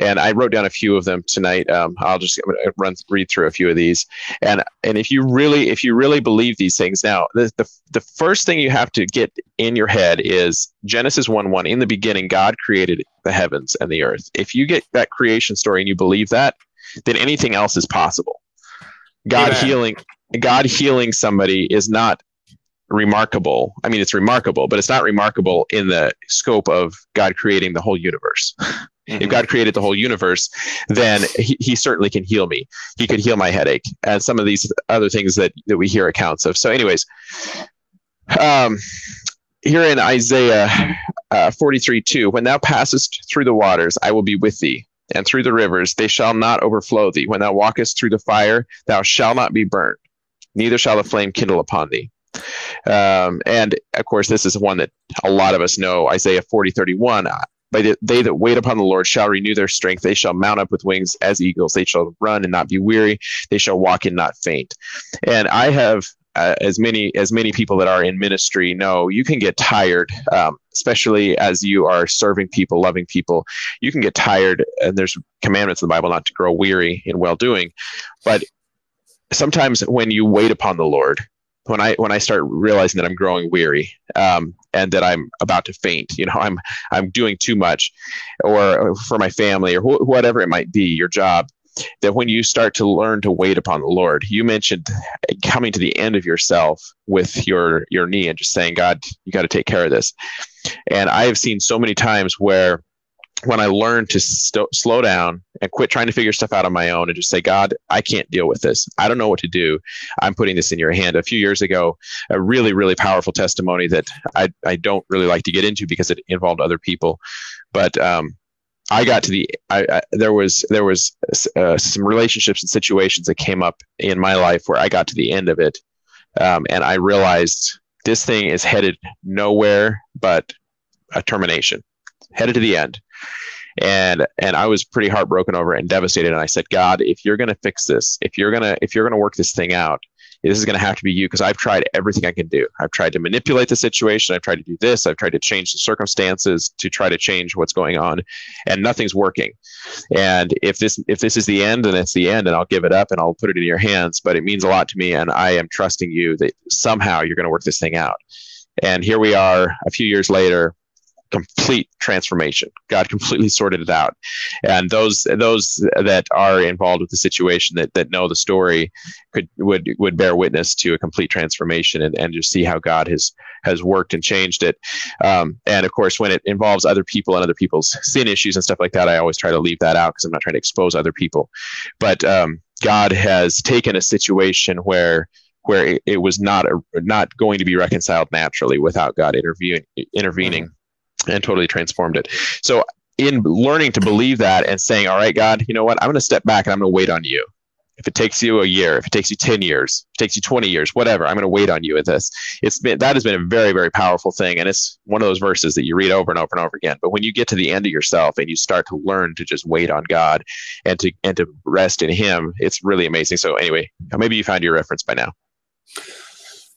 and I wrote down a few of them tonight. Um, I'll just run read through a few of these, and and if you really if you really believe these things, now the the, the first thing you have to get in your head is Genesis one one. In the beginning, God created the heavens and the earth. If you get that creation story and you believe that, then anything else is possible. God Amen. healing God healing somebody is not remarkable. I mean, it's remarkable, but it's not remarkable in the scope of God creating the whole universe. Mm-hmm. If God created the whole universe, then he, he, certainly can heal me. He could heal my headache and some of these other things that, that we hear accounts of. So, anyways, um, here in Isaiah uh, 43 2, when thou passest through the waters, I will be with thee. And through the rivers, they shall not overflow thee. When thou walkest through the fire, thou shalt not be burned, neither shall the flame kindle upon thee. Um, and of course, this is one that a lot of us know Isaiah 40 31. But they that wait upon the Lord shall renew their strength. They shall mount up with wings as eagles. They shall run and not be weary. They shall walk and not faint. And I have uh, as many as many people that are in ministry know you can get tired um, especially as you are serving people loving people you can get tired and there's commandments in the bible not to grow weary in well doing but sometimes when you wait upon the lord when I when I start realizing that I'm growing weary um, and that I'm about to faint, you know, I'm I'm doing too much, or for my family or wh- whatever it might be, your job. That when you start to learn to wait upon the Lord, you mentioned coming to the end of yourself with your your knee and just saying, God, you got to take care of this. And I have seen so many times where when I learned to st- slow down and quit trying to figure stuff out on my own and just say, God, I can't deal with this. I don't know what to do. I'm putting this in your hand. A few years ago, a really, really powerful testimony that I, I don't really like to get into because it involved other people. But um, I got to the I, I, there was there was uh, some relationships and situations that came up in my life where I got to the end of it, um, and I realized this thing is headed nowhere but a termination, headed to the end and and I was pretty heartbroken over it and devastated. And I said, God, if you're going to fix this, if you're gonna if you're gonna work this thing out, this is going to have to be you because I've tried everything I can do. I've tried to manipulate the situation. I've tried to do this. I've tried to change the circumstances to try to change what's going on, and nothing's working. And if this if this is the end, then it's the end, and I'll give it up and I'll put it in your hands. But it means a lot to me, and I am trusting you that somehow you're going to work this thing out. And here we are, a few years later, complete transformation. God completely sorted it out, and those those that are involved with the situation that that know the story could would would bear witness to a complete transformation and, and just see how God has has worked and changed it. Um, and of course, when it involves other people and other people's sin issues and stuff like that, I always try to leave that out because I'm not trying to expose other people. But um, God has taken a situation where where it, was not a, not going to be reconciled naturally without God intervening intervening. Mm-hmm and totally transformed it. So in learning to believe that and saying, all right, God, you know what? I'm going to step back and I'm going to wait on you. If it takes you a year, if it takes you 10 years, if it takes you 20 years, whatever, I'm going to wait on you with this. It's been, that has been a very, very powerful thing. And it's one of those verses that you read over and over and over again. But when you get to the end of yourself and you start to learn to just wait on God and to, and to rest in him, it's really amazing. So anyway, maybe you found your reference by now.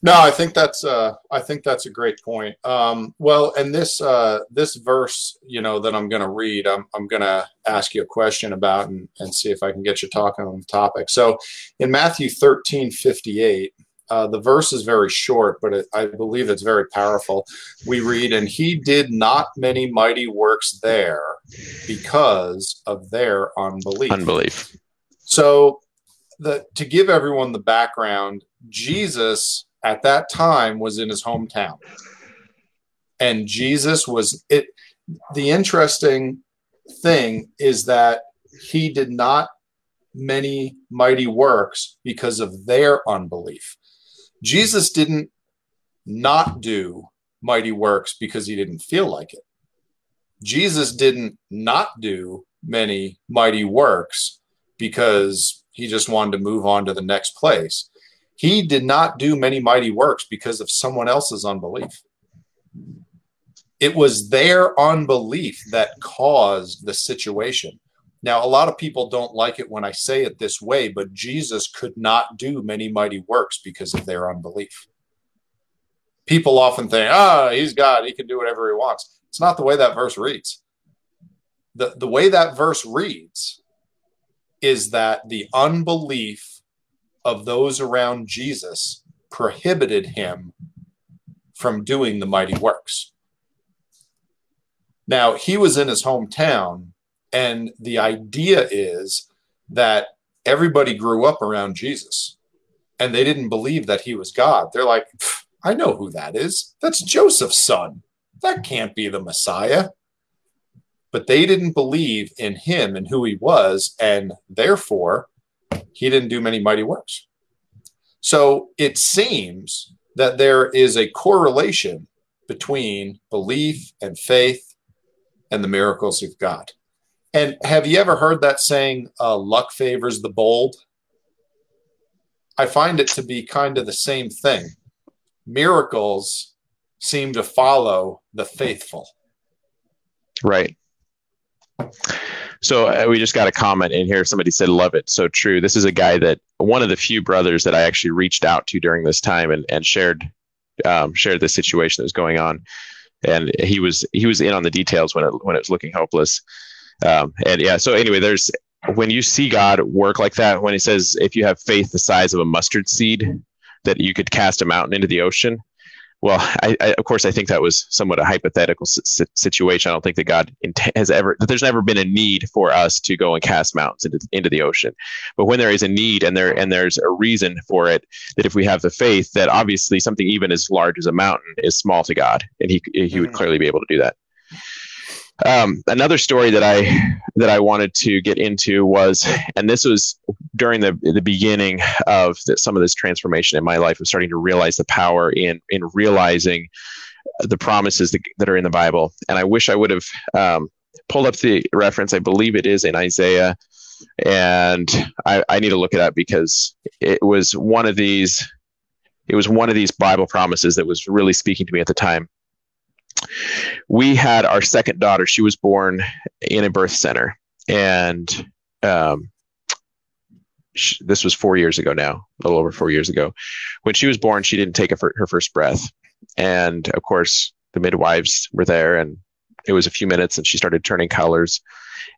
No, I think that's uh, I think that's a great point. Um, well, and this uh, this verse, you know, that I'm going to read, I'm I'm going to ask you a question about and, and see if I can get you talking on the topic. So, in Matthew 13, 58, uh, the verse is very short, but it, I believe it's very powerful. We read, "And he did not many mighty works there because of their unbelief." Unbelief. So, the to give everyone the background, Jesus at that time was in his hometown. And Jesus was it the interesting thing is that he did not many mighty works because of their unbelief. Jesus didn't not do mighty works because he didn't feel like it. Jesus didn't not do many mighty works because he just wanted to move on to the next place. He did not do many mighty works because of someone else's unbelief. It was their unbelief that caused the situation. Now, a lot of people don't like it when I say it this way, but Jesus could not do many mighty works because of their unbelief. People often think, ah, oh, he's God, he can do whatever he wants. It's not the way that verse reads. The, the way that verse reads is that the unbelief of those around Jesus prohibited him from doing the mighty works. Now, he was in his hometown, and the idea is that everybody grew up around Jesus. and they didn't believe that he was God. They're like, I know who that is. That's Joseph's son. That can't be the Messiah. But they didn't believe in him and who he was, and therefore he didn't do many mighty works. So it seems that there is a correlation between belief and faith and the miracles of God. And have you ever heard that saying, uh, luck favors the bold? I find it to be kind of the same thing. Miracles seem to follow the faithful. Right. So uh, we just got a comment in here. Somebody said, "Love it, so true." This is a guy that one of the few brothers that I actually reached out to during this time and, and shared um, shared the situation that was going on, and he was he was in on the details when it when it was looking hopeless. Um, and yeah, so anyway, there's when you see God work like that, when he says, "If you have faith the size of a mustard seed, that you could cast a mountain into the ocean," well, I, I, of course, I think that was somewhat a hypothetical situation. I don't think that God has ever, that there's never been a need for us to go and cast mountains into, into the ocean. But when there is a need and there and there's a reason for it, that if we have the faith, that obviously something even as large as a mountain is small to God, and He He would mm-hmm. clearly be able to do that. Um, another story that I that I wanted to get into was, and this was during the the beginning of the, some of this transformation in my life, of starting to realize the power in in realizing the promises that, that are in the Bible. And I wish I would have um, pulled up the reference. I believe it is in Isaiah, and I, I need to look it up because it was one of these. It was one of these Bible promises that was really speaking to me at the time we had our second daughter. She was born in a birth center, and um, she, this was four years ago now, a little over four years ago. When she was born, she didn't take her, her first breath, and of course, the midwives were there, and it was a few minutes, and she started turning colors.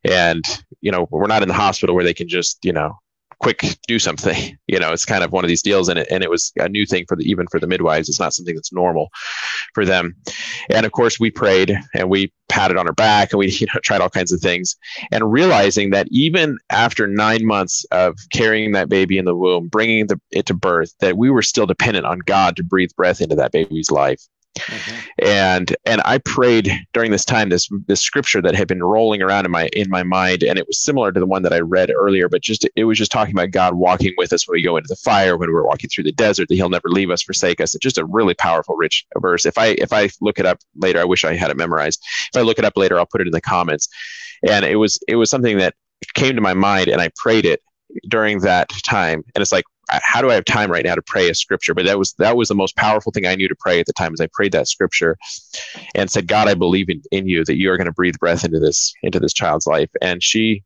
And you know, we're not in the hospital where they can just you know quick do something you know it's kind of one of these deals and it, and it was a new thing for the even for the midwives. It's not something that's normal for them. And of course we prayed and we patted on her back and we you know tried all kinds of things. And realizing that even after nine months of carrying that baby in the womb bringing the, it to birth that we were still dependent on god to breathe breath into that baby's life Mm-hmm. And and I prayed during this time this this scripture that had been rolling around in my in my mind, and it was similar to the one that I read earlier, but just it was just talking about God walking with us when we go into the fire, when we're walking through the desert, that He'll never leave us, forsake us. It's just a really powerful, rich verse. If I if I look it up later, I wish I had it memorized. If I look it up later, I'll put it in the comments. And it was it was something that came to my mind, and I prayed it during that time. And it's like, how do I have time right now to pray a scripture? But that was that was the most powerful thing I knew to pray at the time as I prayed that scripture and said, God, I believe in, in you that you are going to breathe breath into this into this child's life. And she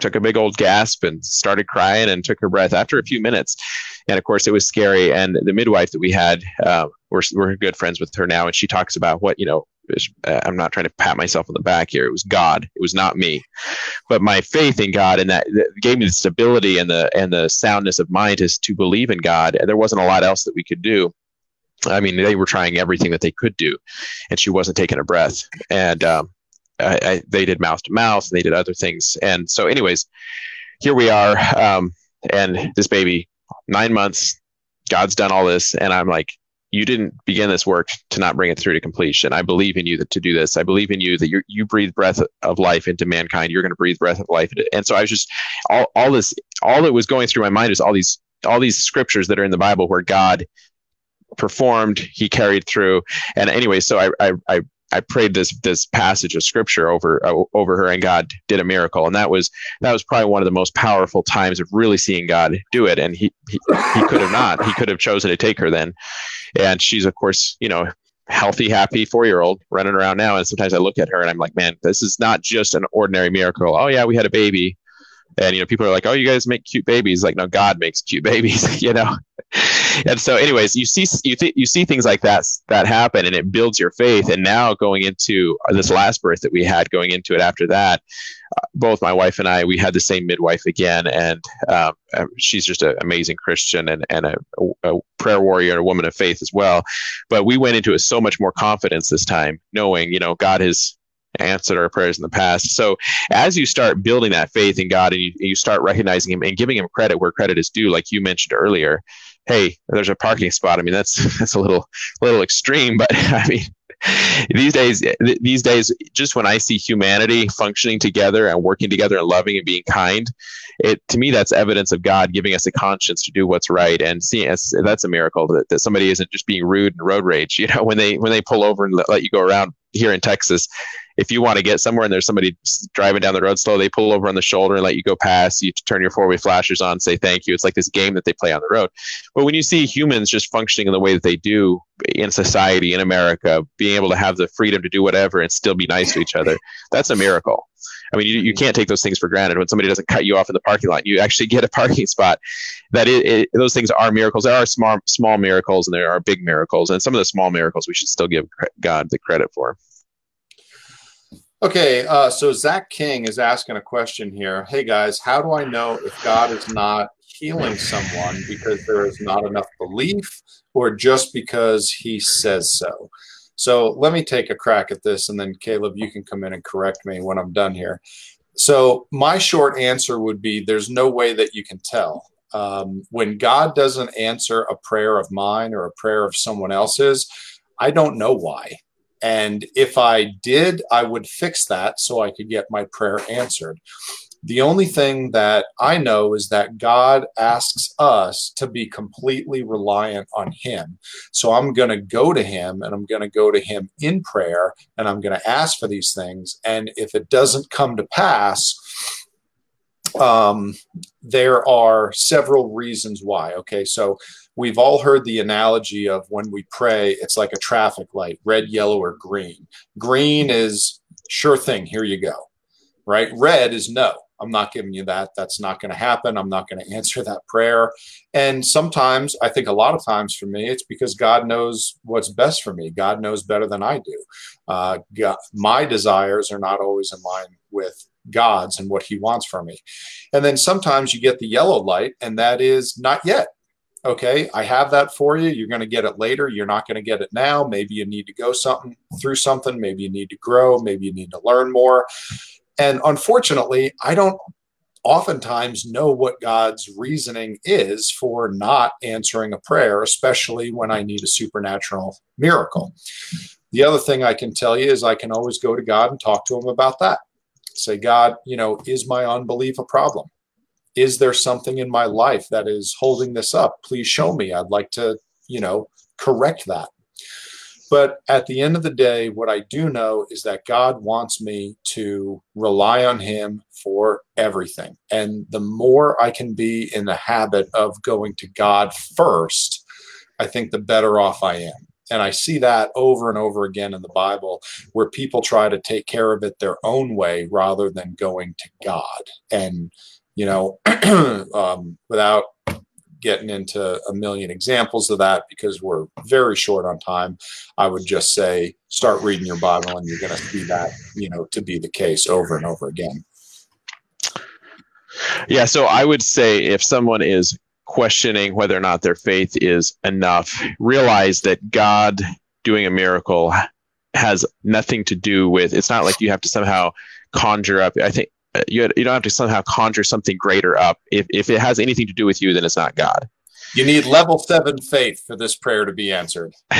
took a big old gasp and started crying and took her breath after a few minutes. And of course, it was scary. And the midwife that we had, uh, we're, we're good friends with her now. And she talks about what, you know, I'm not trying to pat myself on the back here. It was God. It was not me. But my faith in God and that, that gave me the stability and the and the soundness of mind is to believe in God. And there wasn't a lot else that we could do. I mean, they were trying everything that they could do, and she wasn't taking a breath. And um, I, I, they did mouth to mouth, and they did other things. And so, anyways, here we are, um, and this baby, nine months. God's done all this, and I'm like, you didn't begin this work to not bring it through to completion. I believe in you that to do this. I believe in you that you you breathe breath of life into mankind. You're going to breathe breath of life. And so I was just all all this all that was going through my mind is all these all these scriptures that are in the Bible where God performed, He carried through. And anyway, so I I, I I prayed this this passage of scripture over uh, over her, and God did a miracle, and that was that was probably one of the most powerful times of really seeing God do it. And he he, he could have not, he could have chosen to take her then, and she's of course you know healthy, happy four year old running around now. And sometimes I look at her and I'm like, man, this is not just an ordinary miracle. Oh yeah, we had a baby and you know people are like oh you guys make cute babies. Like no god makes cute babies you know? And so anyways you see you, th- you see things like that that happen and it builds your faith. And now going into this last birth that we had going into it after that uh, both my wife and i we had the same midwife again. And um, uh, she's just an amazing christian and, and a, a prayer warrior and a woman of faith as well. But we went into it so much more confidence this time knowing you know god has answered our prayers in the past. So as you start building that faith in God and you, you start recognizing Him and giving Him credit where credit is due, like you mentioned earlier, hey, there's a parking spot. I mean, that's that's a little little extreme, but I mean, these days these days just when i see humanity functioning together and working together and loving and being kind it to me that's evidence of god giving us a conscience to do what's right and seeing us that's a miracle that, that somebody isn't just being rude and road rage you know when they when they pull over and let you go around here in texas if you want to get somewhere and there's somebody driving down the road slow, they pull over on the shoulder and let you go past. You turn your four way flashers on, say thank you. It's like this game that they play on the road. But when you see humans just functioning in the way that they do in society, in America, being able to have the freedom to do whatever and still be nice to each other, that's a miracle. I mean, you, you can't take those things for granted. When somebody doesn't cut you off in the parking lot, you actually get a parking spot. That it, it, those things are miracles. There are small small miracles and there are big miracles, and some of the small miracles we should still give God the credit for. Okay, uh, so Zach King is asking a question here. Hey guys, how do I know if God is not healing someone because there is not enough belief or just because he says so? So let me take a crack at this and then Caleb, you can come in and correct me when I'm done here. So my short answer would be there's no way that you can tell. Um, when God doesn't answer a prayer of mine or a prayer of someone else's, I don't know why. And if I did, I would fix that so I could get my prayer answered. The only thing that I know is that God asks us to be completely reliant on Him. So I'm going to go to Him and I'm going to go to Him in prayer and I'm going to ask for these things. And if it doesn't come to pass, um, there are several reasons why. Okay, so we've all heard the analogy of when we pray, it's like a traffic light red, yellow, or green. Green is sure thing, here you go, right? Red is no. I'm not giving you that. That's not going to happen. I'm not going to answer that prayer. And sometimes, I think a lot of times for me, it's because God knows what's best for me. God knows better than I do. Uh, God, my desires are not always in line with God's and what He wants from me. And then sometimes you get the yellow light, and that is not yet okay i have that for you. You're going to get it later. You're not going to get it now. Maybe you need to go something through something. Maybe you need to grow. Maybe you need to learn more. And unfortunately i don't oftentimes know what god's reasoning is for not answering a prayer especially when i need a supernatural miracle. The other thing i can tell you is i can always go to god and talk to him about that. Say god you know is my unbelief a problem is there something in my life that is holding this up? Please show me. I'd like to, you know, correct that. But at the end of the day, what I do know is that God wants me to rely on Him for everything. And the more I can be in the habit of going to God first, I think the better off I am. And I see that over and over again in the Bible where people try to take care of it their own way rather than going to God. And you know, um, without getting into a million examples of that because we're very short on time, I would just say start reading your Bible and you're going to see that, you know, to be the case over and over again. Yeah, so I would say if someone is questioning whether or not their faith is enough, realize that God doing a miracle has nothing to do with it's not like you have to somehow conjure up i think you, you don't have to somehow conjure something greater up. If, if it has anything to do with you, then it's not God. You need level seven faith for this prayer to be answered.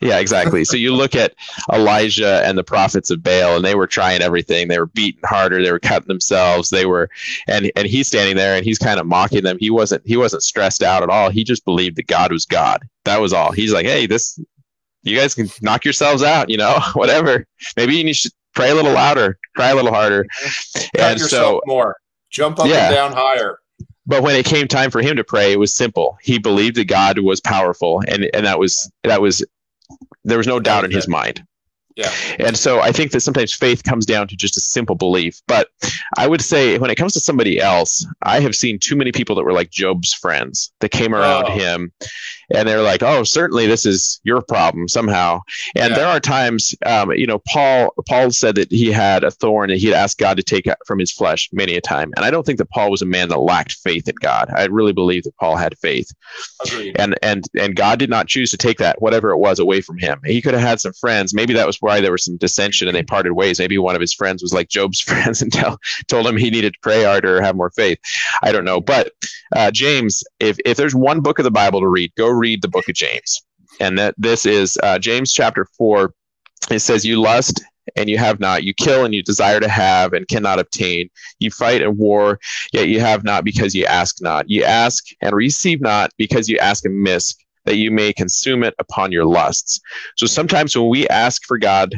yeah, exactly. so you look at Elijah and the prophets of Baal, and they were trying everything. They were beating harder. They were cutting themselves. They were, and and he's standing there and he's kind of mocking them. He wasn't he wasn't stressed out at all. He just believed that God was God. That was all. He's like, hey, this, you guys can knock yourselves out. You know, whatever. Maybe you should pray a little louder, try a little harder, Cut and so more, jump up yeah. and down higher. But when it came time for him to pray, it was simple. He believed that God was powerful, and and that was that was there was no doubt in his mind. Yeah. And so I think that sometimes faith comes down to just a simple belief. But I would say when it comes to somebody else, I have seen too many people that were like Job's friends that came around oh. him and they're like, "Oh, certainly this is your problem somehow." And yeah. there are times, um, you know, Paul Paul said that he had a thorn and he'd asked God to take from his flesh many a time. And I don't think that Paul was a man that lacked faith in God. I really believe that Paul had faith, Agreed. and and and God did not choose to take that whatever it was away from him. He could have had some friends. Maybe that was why there was some dissension and they parted ways. Maybe one of his friends was like Job's friends and tell, told him he needed to pray harder or have more faith. I don't know. But uh, James, if, if there's one book of the Bible to read, go read the book of James. And that this is uh, James chapter 4. It says, You lust and you have not. You kill and you desire to have and cannot obtain. You fight and war, yet you have not because you ask not. You ask and receive not because you ask amiss that you may consume it upon your lusts. So mm-hmm. sometimes when we ask for God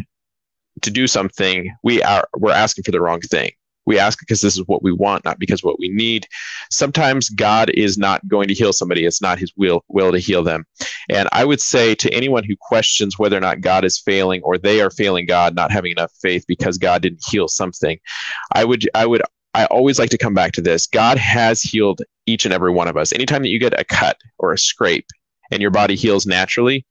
to do something, we are we're asking for the wrong thing. We ask because this is what we want, not because what we need. Sometimes God is not going to heal somebody. It's not his will will to heal them. And I would say to anyone who questions whether or not God is failing or they are failing God, not having enough faith because God didn't heal something, I would I would I always like to come back to this. God has healed each and every one of us. Anytime that you get a cut or a scrape, and your body heals naturally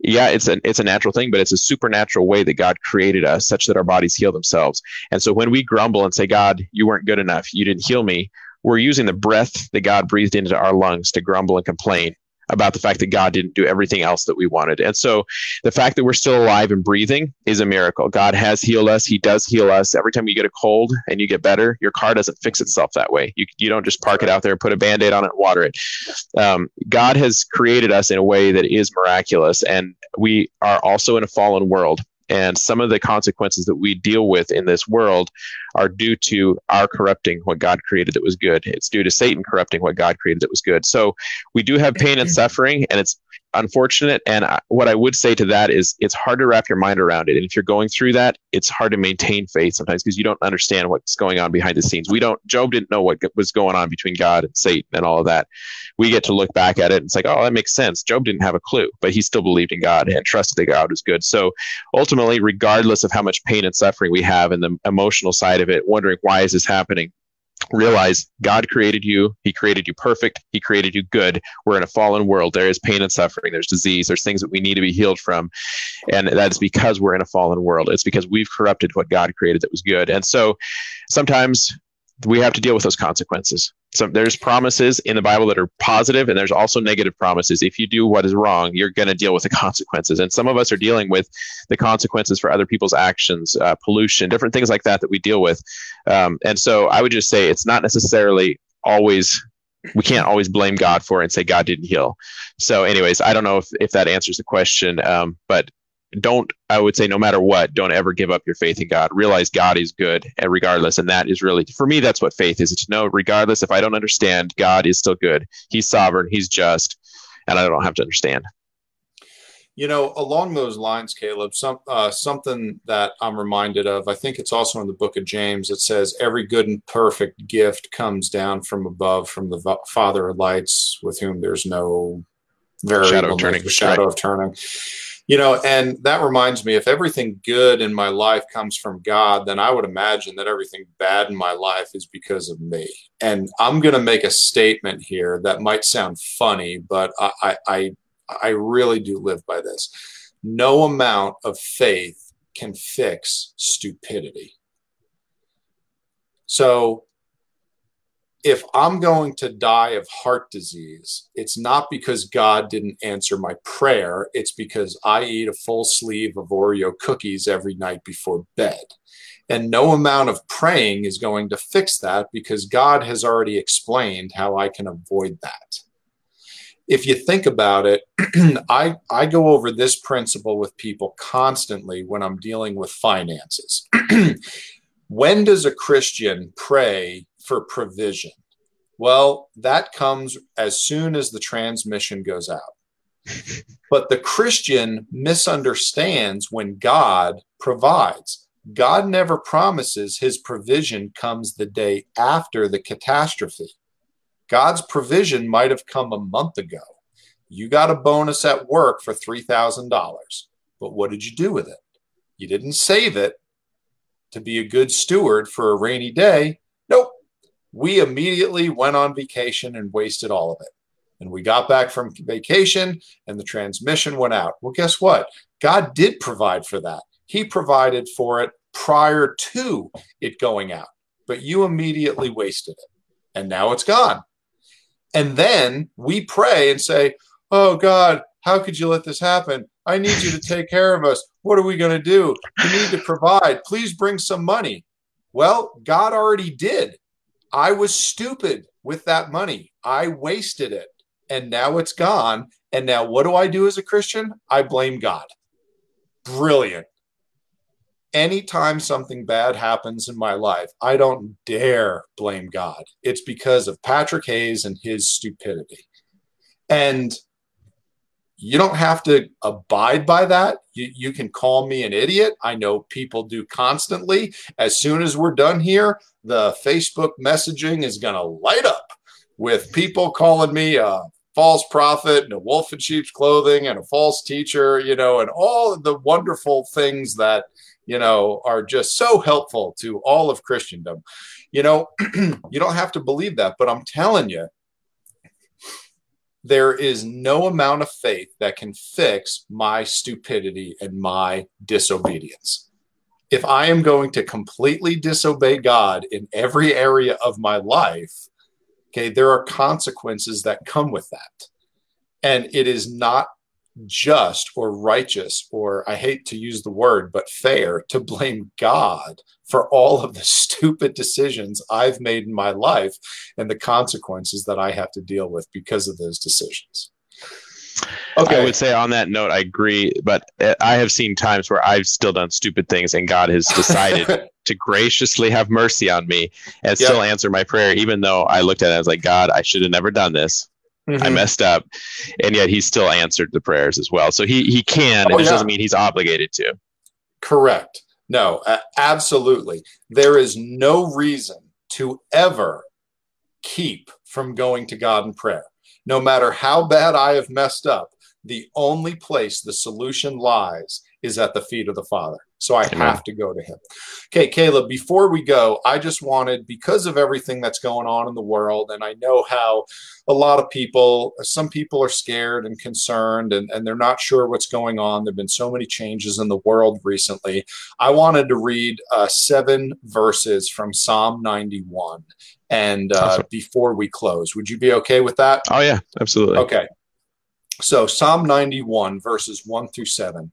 yeah it's a it's a natural thing but it's a supernatural way that god created us such that our bodies heal themselves. And so when we grumble and say god you weren't good enough. You didn't heal me we're using the breath that god breathed into our lungs to grumble and complain about the fact that God didn't do everything else that we wanted. And so the fact that we're still alive and breathing is a miracle. God has healed us. He does heal us. Every time you get a cold and you get better, your car doesn't fix itself that way. You, you don't just park it out there, put a band aid on it, water it. Um, God has created us in a way that is miraculous. And we are also in a fallen world. And some of the consequences that we deal with in this world are due to our corrupting what God created that was good. It's due to Satan corrupting what God created that was good. So we do have pain and suffering, and it's unfortunate. And what I would say to that is it's hard to wrap your mind around it. And if you're going through that, it's hard to maintain faith sometimes because you don't understand what's going on behind the scenes. We don't, Job didn't know what was going on between God and Satan and all of that. We get to look back at it and it's like, oh, that makes sense. Job didn't have a clue, but he still believed in God and trusted that God was good. So ultimately, regardless of how much pain and suffering we have and the emotional side of it, wondering why is this happening? realize God created you. He created you perfect. He created you good. We're in a fallen world. There is pain and suffering. There's disease. There's things that we need to be healed from. And that is because we're in a fallen world. It's because we've corrupted what God created that was good. And so sometimes we have to deal with those consequences. So there's promises in the Bible that are positive, and there's also negative promises. If you do what is wrong, you're going to deal with the consequences. And some of us are dealing with the consequences for other people's actions, uh, pollution, different things like that that we deal with. Um, and so I would just say it's not necessarily always we can't always blame God for it and say God didn't heal. So, anyways, I don't know if, if that answers the question, um, but don't i would say no matter what don't ever give up your faith in god. Realize god is good and regardless and that is really for me that's what faith is. To know regardless if i don't understand god is still good. He's sovereign. He's just and i don't have to understand. You know along those lines caleb some uh, something that i'm reminded of i think it's also in the book of james it says every good and perfect gift comes down from above from the father of lights with whom there's no shadow of turning shadow right. of turning you know, and that reminds me if everything good in my life comes from God, then I would imagine that everything bad in my life is because of me. And I'm going to make a statement here that might sound funny, but I, I, I really do live by this. No amount of faith can fix stupidity. So if I'm going to die of heart disease, it's not because God didn't answer my prayer. It's because I eat a full sleeve of Oreo cookies every night before bed. And no amount of praying is going to fix that because God has already explained how I can avoid that. If you think about it, I, I go over this principle with people constantly when I'm dealing with finances. when does a Christian pray for provision? Well, that comes as soon as the transmission goes out. but the Christian misunderstands when God provides. God never promises his provision comes the day after the catastrophe. God's provision might have come a month ago. You got a bonus at work for $3,000, but what did you do with it? You didn't save it to be a good steward for a rainy day. We immediately went on vacation and wasted all of it. And we got back from vacation and the transmission went out. Well, guess what? God did provide for that. He provided for it prior to it going out, but you immediately wasted it. And now it's gone. And then we pray and say, Oh God, How could you let this happen? I need you to take care of us. What are we going to do? We need to provide. Please bring some money. Well, God already did. I was stupid with that money. I wasted it and now it's gone. And now what do I do as a Christian? I blame God. Brilliant. Anytime something bad happens in my life, I don't dare blame God. It's because of Patrick Hayes and his stupidity. And you don't have to abide by that. You, you can call me an idiot. I know people do constantly. As soon as we're done here, the Facebook messaging is going to light up with people calling me a false prophet and a wolf in sheep's clothing and a false teacher, you know, and all the wonderful things that, you know, are just so helpful to all of Christendom. You know, you don't have to believe that, but I'm telling you, there is no amount of faith that can fix my stupidity and my disobedience. If I am going to completely disobey God in every area of my life, Okay, there are consequences that come with that. And it is not just or righteous, or I hate to use the word, but fair to blame God for all of the stupid decisions I've made in my life and the consequences that I have to deal with because of those decisions. Okay. I would say on that note, I agree, but I have seen times where I've still done stupid things and God has decided to graciously have mercy on me and yep. still answer my prayer, even though I looked at it, I was like, God, I should have never done this. Mm-hmm. I messed up. And yet he still answered the prayers as well. So he, he can, oh, it yeah. doesn't mean he's obligated to. Correct. No, uh, absolutely. There is no reason to ever keep from going to God in prayer. No matter how bad I have messed up, the only place the solution lies is at the feet of the Father. So I Amen. have to go to him. Okay, Caleb, before we go, I just wanted, because of everything that's going on in the world, and I know how a lot of people, some people are scared and concerned and, and they're not sure what's going on. There have been so many changes in the world recently. I wanted to read uh, seven verses from Psalm 91. And uh, awesome. before we close, would you be okay with that? Oh, yeah, absolutely. Okay. So, Psalm 91, verses 1 through 7.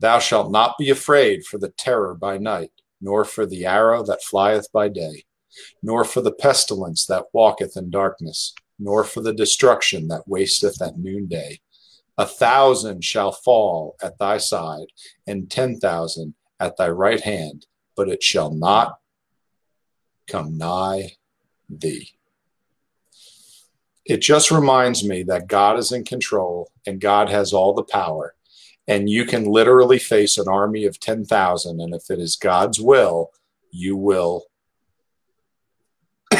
Thou shalt not be afraid for the terror by night, nor for the arrow that flieth by day, nor for the pestilence that walketh in darkness, nor for the destruction that wasteth at noonday. A thousand shall fall at thy side, and ten thousand at thy right hand, but it shall not come nigh thee it just reminds me that God is in control and God has all the power. And you can literally face an army of 10,000. And if it is God's will, you will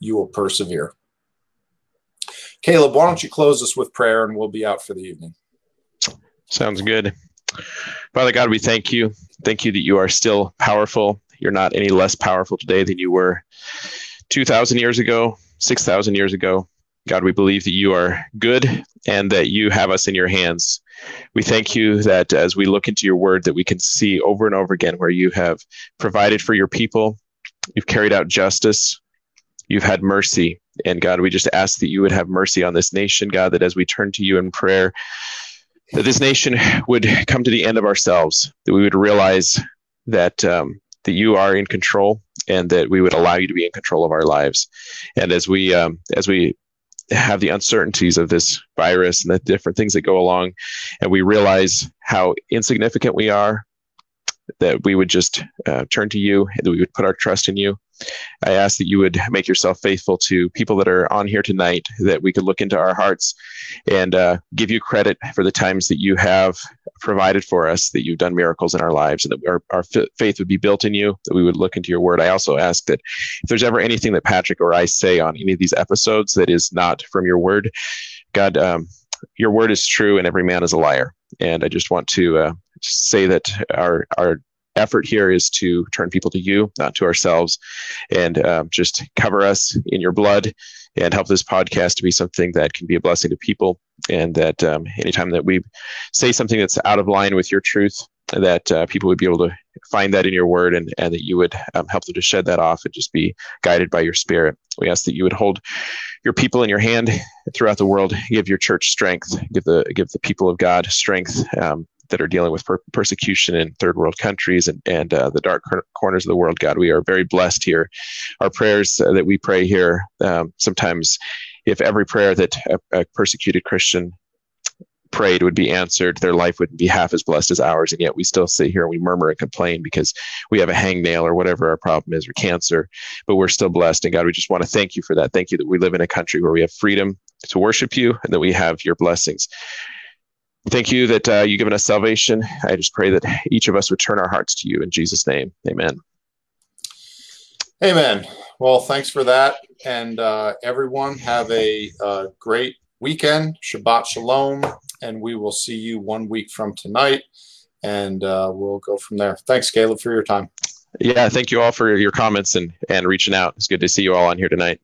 you will persevere. Caleb, why don't you close us with prayer and we'll be out for the evening. Sounds good. Father God, we thank you. Thank you that you are still powerful. You're not any less powerful today than you were 2,000 years ago, 6,000 years ago. God, we believe that you are good and that you have us in your hands. We thank you that as we look into your word, that we can see over and over again where you have provided for your people, you've carried out justice, you've had mercy. And God, we just ask that you would have mercy on this nation, God, that as we turn to you in prayer, that this nation would come to the end of ourselves, that we would realize that um, that you are in control and that we would allow you to be in control of our lives. And as we um, as we have the uncertainties of this virus and the different things that go along, and we realize how insignificant we are, that we would just uh, turn to you, that we would put our trust in you. I ask that you would make yourself faithful to people that are on here tonight, that we could look into our hearts and uh, give you credit for the times that you have provided for us, that you've done miracles in our lives, and that our, our faith would be built in you, that we would look into your word. I also ask that if there's ever anything that Patrick or I say on any of these episodes that is not from your word, God, um, your word is true and every man is a liar. And I just want to uh, say that our our effort here is to turn people to you, not to ourselves, and um, just cover us in your blood and help this podcast to be something that can be a blessing to people. And that um, anytime that we say something that's out of line with your truth, that uh, people would be able to find that in your word and, and that you would um, help them to shed that off and just be guided by your spirit. We ask that you would hold your people in your hand throughout the world, give your church strength, give the give the people of God strength um, that are dealing with per- persecution in third world countries and, and uh, the dark cor- corners of the world, God. We are very blessed here. Our prayers uh, that we pray here, um, sometimes if every prayer that a, a persecuted Christian prayed would be answered, their life wouldn't be half as blessed as ours. And yet we still sit here and we murmur and complain because we have a hangnail or whatever our problem is or cancer, but we're still blessed. And God, we just want to thank you for that. Thank you that we live in a country where we have freedom to worship you and that we have your blessings. Thank you that uh, you've given us salvation. I just pray that each of us would turn our hearts to you in Jesus' name. Amen. Amen. Well, thanks for that. And uh, everyone have a uh, great weekend. Shabbat Shalom. And we will see you one week from tonight. And uh, we'll go from there. Thanks, Caleb, for your time. Yeah, thank you all for your comments and, and reaching out. It's good to see you all on here tonight.